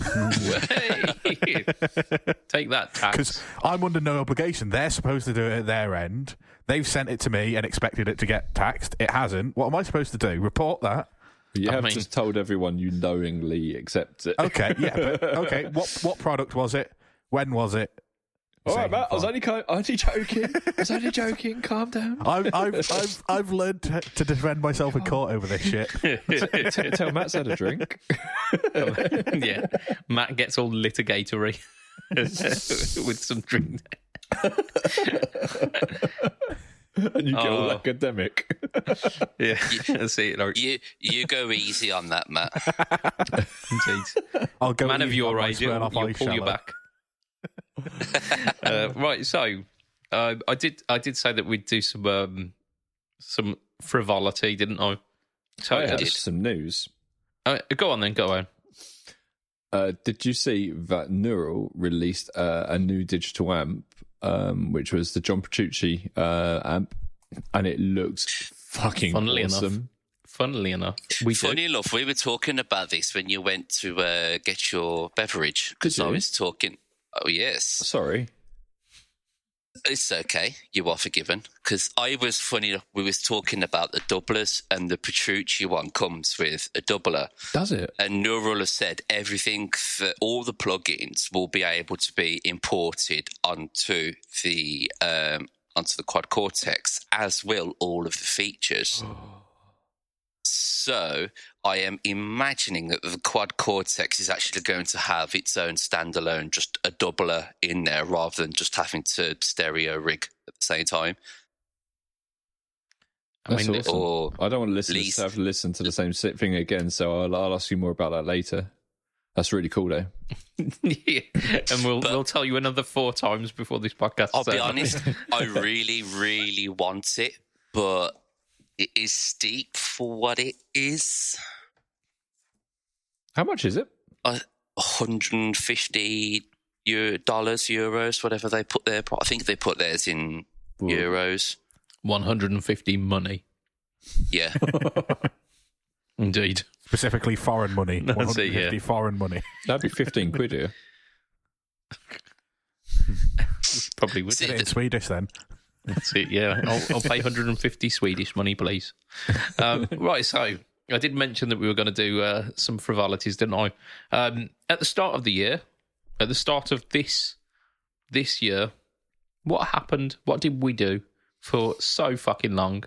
Take that tax. Because I'm under no obligation. They're supposed to do it at their end. They've sent it to me and expected it to get taxed. It hasn't. What am I supposed to do? Report that? You I have mean- just told everyone you knowingly accept it. Okay, yeah, but, okay. What what product was it? When was it? All right, Same Matt. I was only, co- only joking. I was only joking. Calm down. I've I've I've, I've learned to, to defend myself in court over this shit. T- Tell Matt's had a drink. yeah, Matt gets all litigatory with some drink. and you get all Oh. academic. Yeah, that's it. Like, You you go easy on that, Matt. indeed. I'll go. Man of your on my age, swear you'll, off you'll ice pull you back. uh, right, so uh, I did. I did say that we'd do some um, some frivolity, didn't I? So I have did. some news. uh, go on then. Go on. Uh, did you see that Neural released uh, a new digital amp, um, which was the John Petrucci uh, amp, and it looks fucking Funnily awesome. enough, funnily enough, we do. Funny enough, we were talking about this when you went to uh, get your beverage because I was talking. Oh yes, Sorry, it's okay. You are forgiven because I was funny. enough, We was talking about the doublers and the Petrucci one comes with a doubler. does it? And Neural has said everything that all the plugins will be able to be imported onto the um, onto the Quad Cortex, as will all of the features. So I am imagining that the Quad Cortex is actually going to have its own standalone, just a doubler in there, rather than just having to stereo rig at the same time. I That's mean, awesome. Or I don't want to listen least- to have to listen to the same thing again, so I'll, I'll ask you more about that later. That's really cool, though. yeah. and we'll we'll tell you another four times before this podcast. I'll be honest, I really, really want it, but it is steep for what it is. How much is it? Uh, 150 euro, dollars, euros, whatever they put there. I think they put theirs in euros. 150 money. Yeah. Indeed. Specifically, foreign money. That's it, 150 yeah. foreign money. That'd be 15 quid here. Probably would. See, In Swedish, then. That's it. Yeah, I'll, I'll pay 150 Swedish money, please. Um, right. So I did mention that we were going to do uh, some frivolities, didn't I? Um, at the start of the year, at the start of this this year, what happened? What did we do for so fucking long?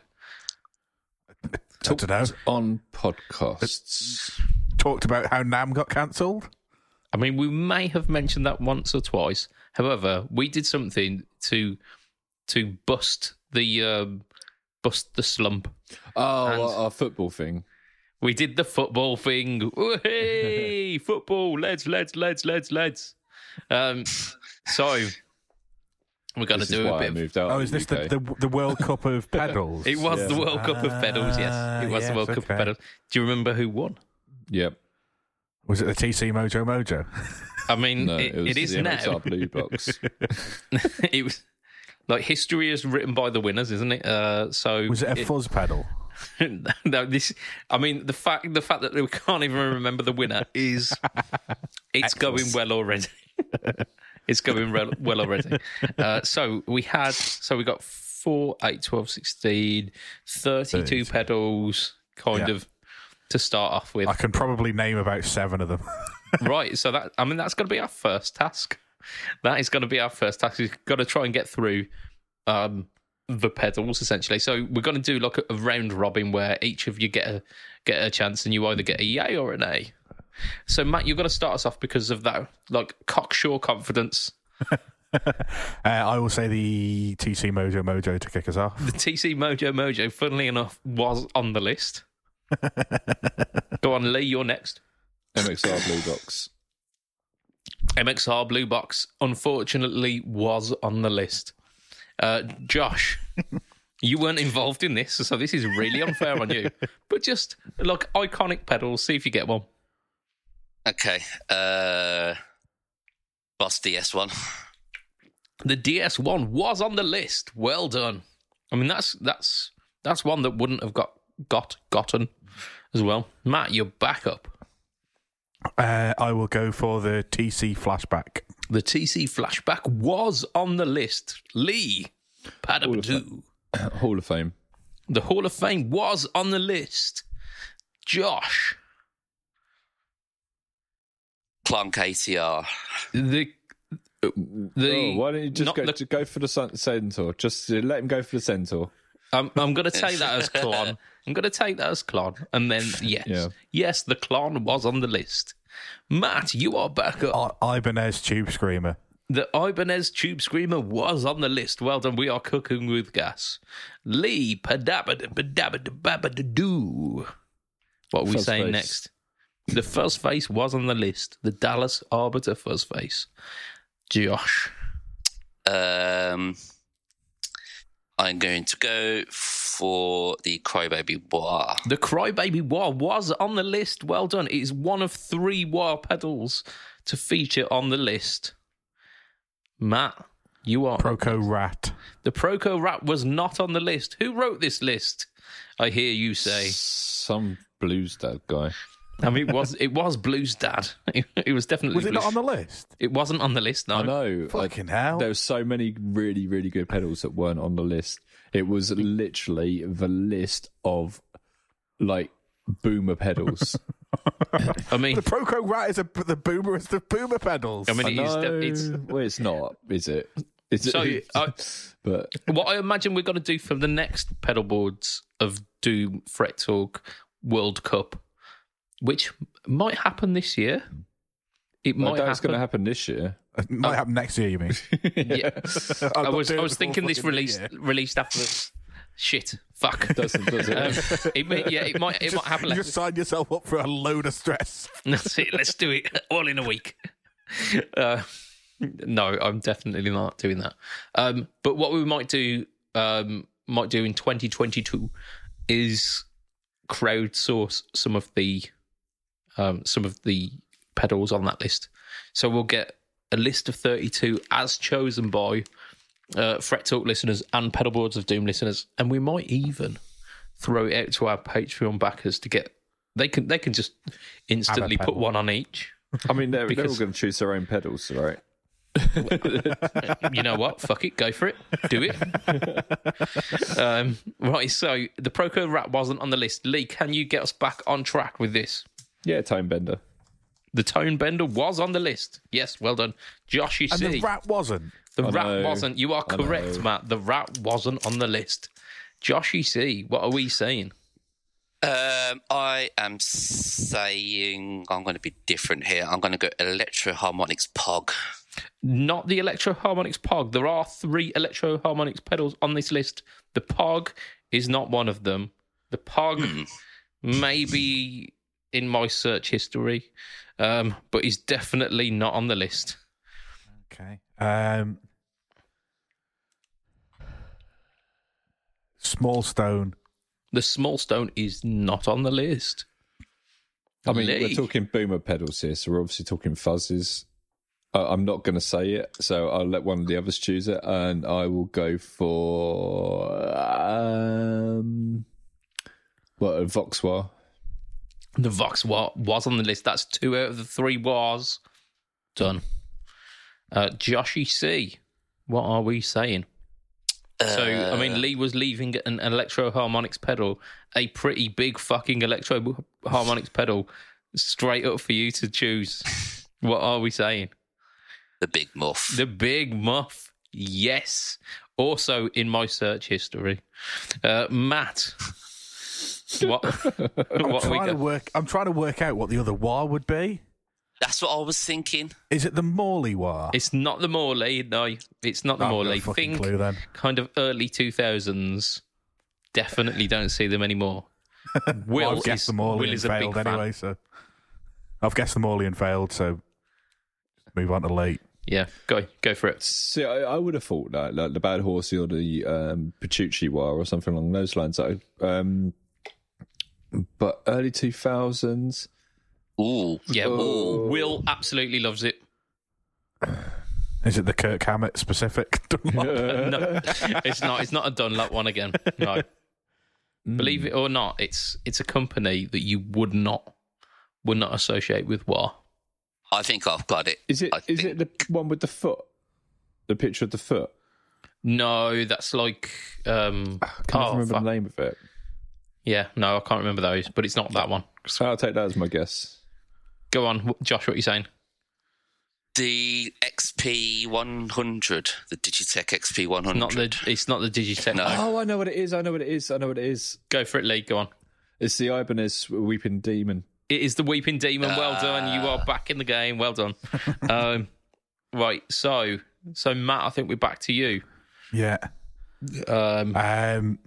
I don't. On podcasts. Talked about how NAMM got cancelled. I mean, we may have mentioned that once or twice. However, we did something to to bust the um, bust the slump. Oh, And- our, our football thing. We did the football thing. Hey, football, let's let's let's let's let's. Um, so we're gonna This do is a bit. Of, moved out. Oh, of is this the, the the World Cup of pedals? it was Yeah. the World Cup of pedals. Yes, it was Ah, the World yes, Cup of pedals. Do you remember who won? Yep. Was it the TC Mojo Mojo? I mean, No, it, it, was it is the now. MXR Blue Box. it was like history is written by the winners, isn't it? Uh, so Was it a fuzz pedal? no, this. I mean, the fact the fact that we can't even remember the winner is it's going well already. it's going well, well already. Uh, so we had so we got 4, 8, 12, 16, 32 32. pedals, kind Yeah. of to start off with. I can probably name about seven of them. right. So that I mean that's going to be our first task. That is going to be our first task. We've got to try and get through um, the pedals essentially. So we're going to do like a, a round robin where each of you get a get a chance, and you either get a yay or an A. So Matt, you're going to start us off because of that like cocksure confidence. Uh, I will say the TC Mojo Mojo to kick us off. The TC Mojo Mojo, funnily enough, was on the list. Go on, Lee. You're next. MXR Blue Box. MXR Blue Box, unfortunately, was on the list. Uh, Josh, you weren't involved in this, so this is really unfair on you. But just like iconic pedals, see if you get one. Okay. Uh, Boss DS1. The DS1 was on the list. Well done. I mean, that's that's that's one that wouldn't have got got gotten as well. Matt, you're back up. Uh, I will go for the TC Flashback. The TC Flashback was on the list. Lee, Padabadoo. Hall of Fame. The Hall of Fame was on the list. Josh, Klon KTR. the the oh, why don't you just go, the- just go for the centaur? Just uh, let him go for the centaur. I'm, I'm going to take that as Klon. I'm going to take that as Klon, and then yes, Yeah. yes, the Klon was on the list. Matt, you are back up. I- Ibanez Tube Screamer. The Ibanez Tube Screamer was on the list. Well done. We are cooking with gas. Lee, padabadabadabadabadoo. What are we Fuzz saying face. next? The Fuzz Face was on the list. The Dallas Arbiter Fuzz Face. Josh. Um, I'm going to go for the Crybaby Wah. The Crybaby Wah was on the list. Well done. It is one of three Wah pedals to feature on the list. Matt, you are Proco Rat. The Proco Rat was not on the list. Who wrote this list? I hear you say. Some blues dad guy. I mean, it was it was Blues Dad. It, was definitely. Was it not on the list? It wasn't on the list. No. I know. Fucking like, hell. There were so many really, really good pedals that weren't on the list. It was literally the list of like boomer pedals. I mean, The Proco Rat is a, the boomer. is the boomer pedals. I mean, I it is. know. It's well, it's not, is it? Is So, it? I- but what I imagine we're going to do for the next pedal boards of Doom Fret Talk World Cup, which might happen this year. It I might doubt it's going to happen. happen this year. It might happen next year. You mean? Yeah. I'm I not was I was thinking this fucking released Year. released after this. shit. Fuck. Doesn't does it? Um, it may, yeah, it might it might happen. You later. just signed yourself up for a load of stress. That's it. Let's do it all in a week. Uh, no, I'm definitely not doing that. Um, but what we might do, um, might do in 2022, is crowdsource some of the, um, some of the pedals on that list. So we'll get a list of 32 as chosen by uh, Fret Talk listeners and Pedalboards of Doom listeners, and we might even throw it out to our Patreon backers to get They can they can just instantly put one on each. I mean, they're, they're all going to choose their own pedals, right? you know what? Fuck it, go for it, do it. um, right, so the Proco Rat wasn't on the list. Lee, can you get us back on track with this? Yeah, Time Bender. The Tone Bender was on the list. Yes, well done, Josh. You And see, the rat wasn't. the I rat know. wasn't. You are I correct, know. Matt. The rat wasn't on the list. Joshy C, what are we saying? Um, I am saying I'm going to be different here. I'm going to go Electro-Harmonix Pog. Not the Electro-Harmonix Pog. There are three Electro-Harmonix pedals on this list. The Pog is not one of them. The Pog may be in my search history, um, but he's definitely not on the list. Okay. Um, small stone. The Small Stone is not on the list. I mean, Lee. we're talking boomer pedals here, so we're obviously talking fuzzes. Uh, I'm not going to say it, so I'll let one of the others choose it, and I will go for um, what a Vox wah. The Vox wa- was on the list. That's two out of the three was done. Uh, Joshy C, what are we saying? So, I mean, Lee was leaving an Electro-Harmonix pedal, a pretty big fucking electro harmonics pedal, straight up for you to choose. What are we saying? The Big Muff. The Big Muff. Yes. Also in my search history. Uh, Matt. What, what I'm we trying to work. I'm trying to work out what the other war would be. That's what I was thinking. Is it the Morley wah? It's not the Morley. No, it's not the I've got a Morley. fucking Think clue then. kind of early 2000s. Definitely don't see them anymore. Will Well, I've is, guessed the Morley Will and is a big fan. anyway, so I've guessed the Morley and failed. So move on to late. Yeah, go go for it. See, I, I would have thought that, like the Bad Horsie or the um, Petrucci Wah or something along those lines. I, um, but early 2000s, Ooh. Yeah, Oh. Will absolutely loves it. Is it the Kirk Hammett specific? No, it's not. It's not a Dunlop one again. No, Hmm. believe it or not, it's it's a company that you would not would not associate with Wah. I think I've got it. is it I is think- it the one with the foot? The picture of the foot? No, that's like um. Can't oh, remember fuck. the name of it. Yeah, no, I can't remember those, but it's not that one. So I'll take that as my guess. Go on, Josh. What are you saying? the XP 100, the Digitech XP 100. Not the. It's not the Digitech. No. Oh, I know what it is. I know what it is. I know what it is. Go for it, Lee. Go on. It's the Ibanez Weeping Demon. It is the Weeping Demon. Well done. You Ah. are back in the game. Well done. um, right. So, so Matt, I think we're back to you. yeah. Um, Um,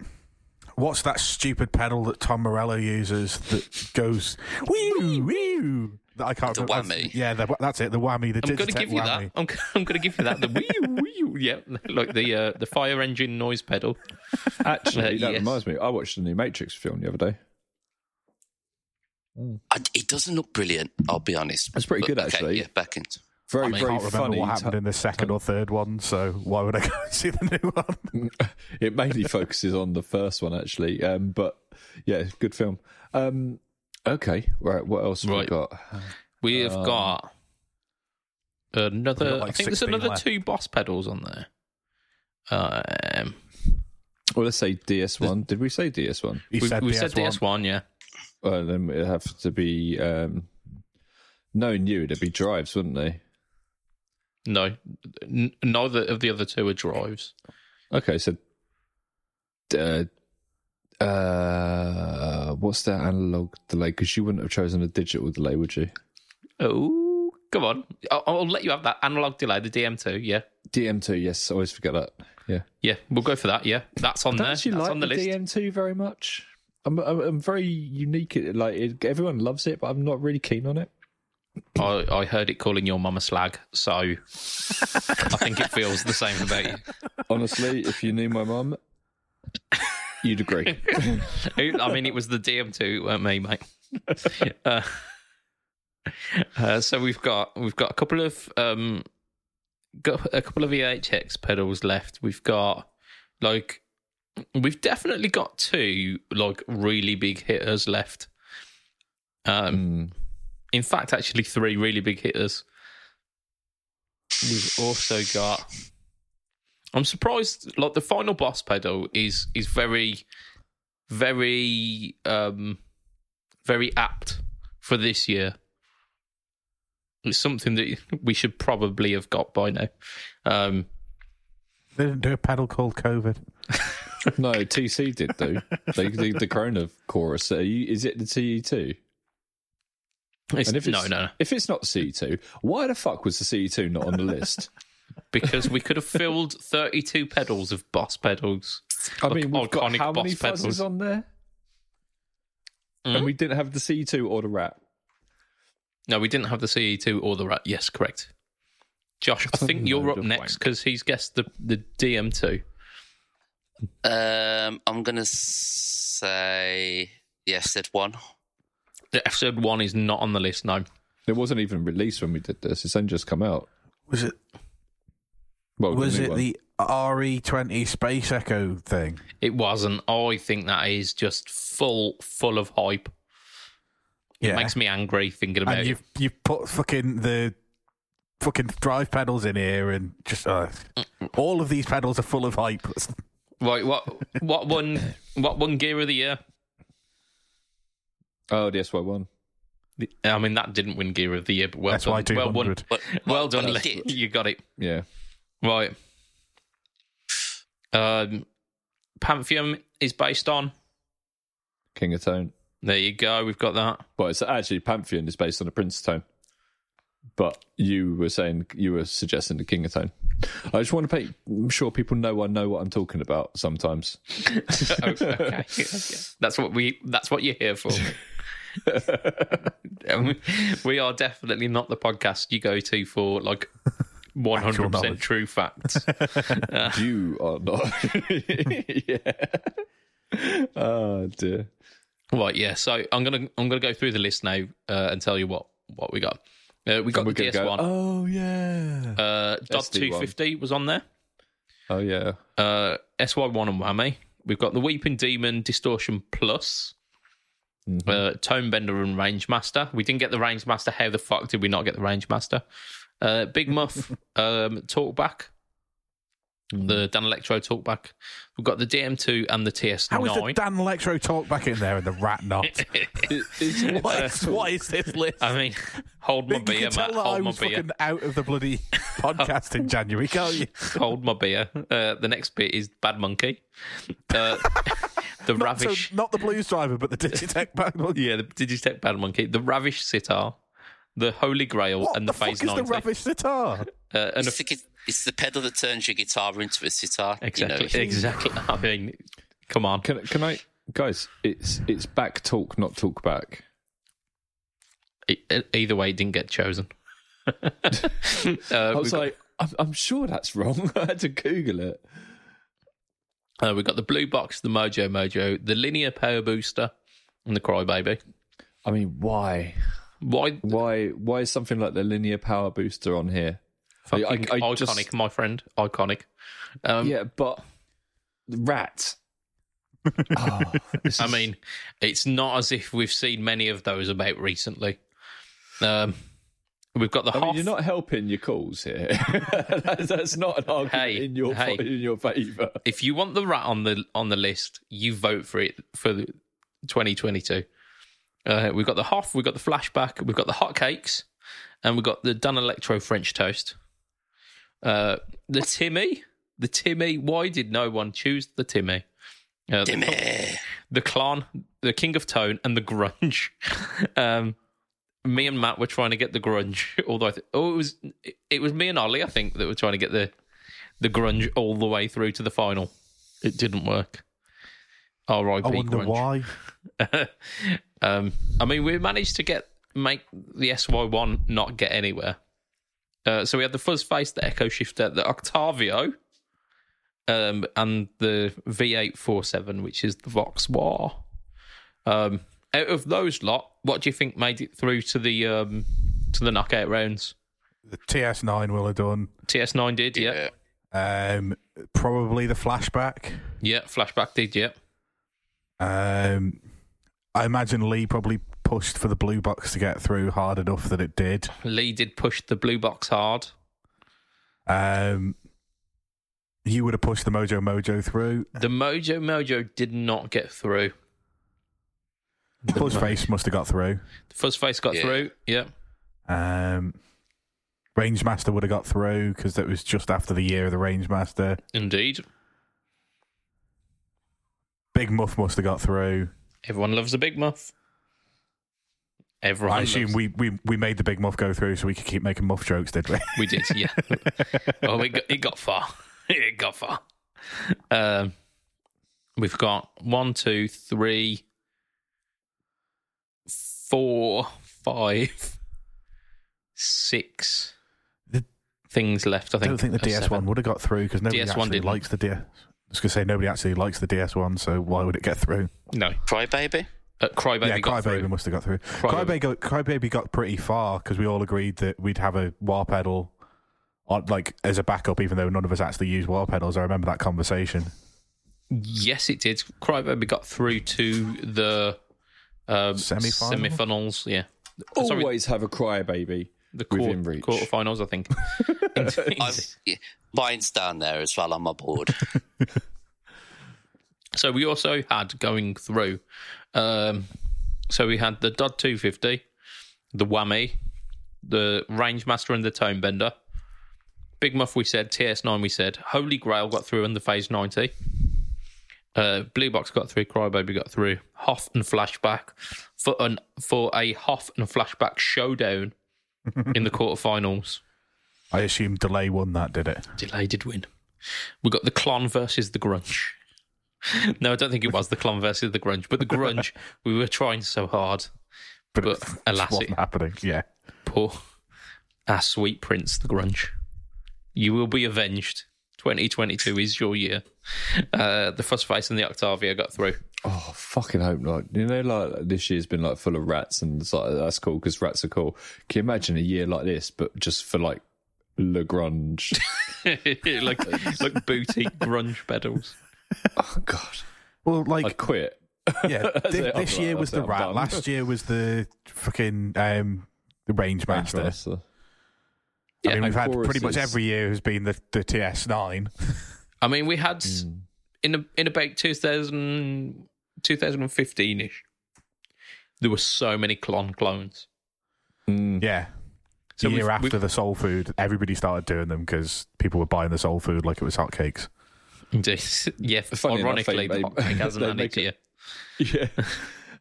what's that stupid pedal that Tom Morello uses that goes wee wee? That I can't The remember. whammy. Yeah, the, that's it. The whammy. The I'm going to Digitech give you whammy. that. I'm, I'm going to give you that. The wee wee. Yeah, like the uh, the fire engine noise pedal. Actually, Uh, that yes. reminds me. I watched the new Matrix film the other day. I, it doesn't look brilliant, I'll be honest. It's pretty But, good, okay, actually. Yeah, back into Very, I mean, very I can't remember funny. what happened in the second or third one, so why would I go and see the new one? it mainly focuses on the first one, actually. Um, but yeah, good film. Um, okay, right. What else have we got? We have got another. Like, I think there's another left. two boss pedals on there. Um, Well, let's say DS1. Did we say DS1? We said we PS1. said DS1, yeah. Well, then it'd have to be. Um, knowing you, it'd be drives, wouldn't they? No, n- neither of the other two are drives. Okay, so. Uh, uh, what's that analog delay? Because you wouldn't have chosen a digital delay, would you? Oh, come on. I'll, I'll let you have that analog delay, the DM2. Yeah, DM2, yes, I always forget that. Yeah. yeah, we'll go for that. Yeah, that's on there. That's actually like on the the, list. DM2 very much. I'm, I'm, I'm very unique. Like everyone loves it, but I'm not really keen on it. I, I heard it calling your mum a slag, so I think it feels the same about you. Honestly, if you knew my mum, you'd agree. I mean, it was the DM2, it weren't me, mate. Uh, uh, so we've got we've got a couple of um, got a couple of EHX pedals left. We've got like we've definitely got two like really big hitters left. Um, In fact, actually, three really big hitters. We've also got. I'm surprised. Like the final boss pedal is is very, very, um, very apt for this year. It's something that we should probably have got by now. Um, They didn't do a pedal called COVID. No, TC did though. they did the Corona chorus. Are you, is it the CE2? It's, And if no, it's, no, no, If it's not CE2, why the fuck was the CE2 not on the list? because we could have filled 32 pedals of boss pedals. I Like mean, we've got how many pedals. fuzzes on there? Mm. And we didn't have the CE2 or the rat. No, we didn't have the CE2 or the rat. Yes, correct. Josh, I think you're up next because he's guessed the, the DM2. Um, I'm gonna say yes. Said one. The episode one is not on the list No, It wasn't even released when we did this. It's only just come out. Was it Well, was it one. the RE20 Space Echo thing? It wasn't. I think that is just full full of hype. It Yeah. makes me angry thinking about and it. you've you've put fucking the fucking drive pedals in here and just uh, all of these pedals are full of hype. Right, what what one what one gear of the year? Oh, the SY1. I mean that didn't win gear of the year, but well That's why done. Well, won. 200. But well done, Lee. You got it. Yeah. Right. Um, Pantheon is based on. King of Tone. There you go. We've got that. Well, it's actually Pantheon is based on a Prince of Tone. But you were saying you were suggesting the King of Tone. I just want to make I'm sure people know I know what I'm talking about sometimes. Oh, okay. That's what we. That's what you're here for. We are definitely not the podcast you go to for like 100 percent true facts. you are not. yeah. Oh dear. right. Yeah. So I'm gonna I'm gonna go through the list now uh, and tell you what what we got. Uh, we got the DS1. go. Oh yeah. uh, Dot SD1. 250 was on there. oh yeah. Uh, SY1 and Whammy. We've got the Weeping Demon Distortion Plus. Mm-hmm. Uh, Tone Bender and Rangemaster. We didn't get the Rangemaster. How the fuck did we not get the Rangemaster? Uh, Big Muff um, Talkback. Mm. The Danelectro Talkback. We've got the DM2 and the TS9. How is the Danelectro Talkback in there and the rat not? what, is, what is this list? I mean, hold my you beer, Matt. that I Hold my beer. fucking out of the bloody podcast in January, can't you? Hold my beer. Uh, the next bit is Bad Monkey. Uh, the Not, so, Ravish. not the Blues Driver, but the Digitech bag. What Yeah, the Digitech Bad Monkey, the Ravish Sitar, the Holy Grail, and the, the fuck Phase is the Ravish Sitar? uh, and It's a, the, it's the pedal that turns your guitar into a sitar. exactly, You know, exactly. I mean, come on. Can can I guys? It's it's back talk, not talk back. E- either way, it didn't get chosen. uh, I we've, was got, like, I'm, I'm sure that's wrong. I had to Google it. Uh, we've got the Blue Box, the Mojo Mojo, the Linear Power Booster, and the Crybaby. I mean, why? Why? Why? Why is something like the linear power booster on here? Fucking I- I iconic, just- my friend. Iconic. Um, yeah, but the rat. oh, this I is- mean, it's not as if we've seen many of those about recently. Um, we've got the I mean, Hoff. you're not helping your cause here. that's, that's not an argument Hey, in your hey. in your favour. if you want the rat on the on the list, you vote for it for the 2022. Uh, we've got the Hoff, we've got the flashback, we've got the hotcakes, and we've got the Danelectro French toast. Uh, the Timmy, the Timmy. Why did no one choose the Timmy? Uh, the, the Klon, the King of Tone, and the Grunge. um, me and Matt were trying to get the Grunge, although I th- oh, it was it was me and Ollie, I think, that were trying to get the the Grunge all the way through to the final. It didn't work. R.I.P. I wonder Grunge. why. um, I mean, we managed to get make the SY one not get anywhere. Uh, so we had the Fuzz Face, the Echo Shifter, the Octavio, um, and the V847, which is the Vox wah. Um, out of those lot, what do you think made it through to the um, to the knockout rounds? The TS9 will have done. TS9 did, yeah, Yeah. Um, probably the flashback. yeah. Flashback did, yeah. Um, I imagine Lee probably pushed for the blue box to get through hard enough that it did. Lee did push the blue box hard. Um, you would have pushed the Mojo Mojo through. The Mojo Mojo did not get through. Fuzzface must have got through. The Fuzzface got Yeah. through. Yeah. Um, Rangemaster would have got through because that was just after the year of the Rangemaster. Indeed. Big Muff must have got through. Everyone loves a big muff. Everyone I assume loves- we, we, we made the Big Muff go through so we could keep making Muff jokes, did we? We did, yeah. oh, it got, it got far. It got far. Um, we've got one, two, three, four, five, six The- things left. I think. I don't think the DS1 would have got through because nobody DS1 actually didn't. likes the DS. I was going to say nobody actually likes the DS1, so why would it get through? No, Crybaby? uh, Crybaby yeah, got Crybaby through. must have got through. Crybaby. Crybaby got, Crybaby got pretty far because we all agreed that we'd have a wah pedal on, like as a backup, even though none of us actually use wah pedals. I remember that conversation. Yes, it did. Crybaby got through to the um, Semi-final? semi-finals. Yeah, Sorry. Always have a crybaby. the within quarter, reach. quarterfinals. I think. I've, yeah, mine's down there as well on my board. So we also had going through. Um, so we had the DOD 250, the Whammy, the Rangemaster and the Tone Bender. Big Muff, we said. TS9, we said. Holy Grail got through in the Phase 90. Uh, Blue Box got through. Crybaby got through. Hoff and Flashback for an for a Hoff and Flashback showdown in the quarterfinals. I assume Delay won that, did it? Delay did win. We got the Klon versus the Grunge. No, I don't think it was the Klon versus the Grunge, but the Grunge, we were trying so hard. But, it alas, wasn't it, happening. Yeah. poor our sweet prince, the Grunge. You will be avenged. 2022 is your year. Uh, the Fuzz Face and the Octavia got through. Oh, fucking hope not. You know, like this year's been like full of rats, and it's like that's cool because rats are cool. Can you imagine a year like this, but just for like Lagrange? like like boutique grunge pedals. oh God, Well, like I quit. yeah, That's thi- it, I'm this like, year was the it, rat. done. Last year was the fucking um, the Rangemaster. Master. I mean, we've had and pretty much every year has been the the TS9. I mean, we had in a, in about 2000, 2015 ish. There were so many Klon clones. Mm. Yeah. So the year we've- after we've- the soul food, everybody started doing them because people were buying the soul food like it was hotcakes. Indeed, yeah. Funny enough, ironically, they- the hot cake hasn't they had make it it- yet. Yeah.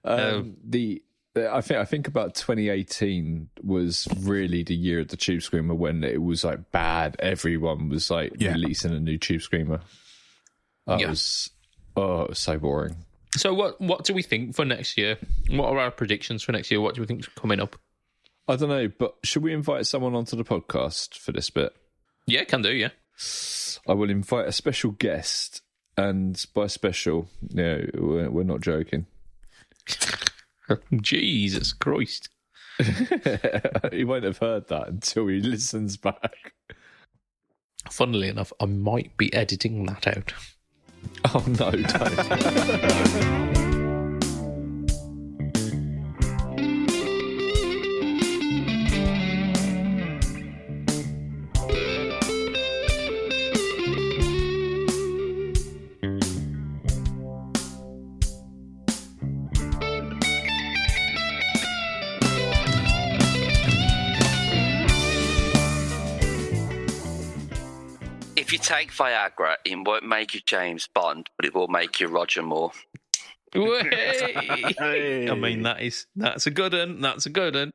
Um, Um, the I think I think about 2018 was really the year of the Tube Screamer when it was like bad. Everyone was like Yeah. releasing a new Tube Screamer. That Yeah. was oh, it was so boring. So, what what do we think for next year? What are our predictions for next year? What do we think's coming up? I don't know, but should we invite someone onto the podcast for this bit? Yeah, can do. Yeah, I will invite a special guest, and by special, no, we're, we're not joking. Jesus Christ. he won't have heard that until he listens back. Funnily enough, I might be editing that out. Oh no, Viagra, it won't make you James Bond, but it will make you Roger Moore. Way! I mean, that is that's a good one. That's a good one.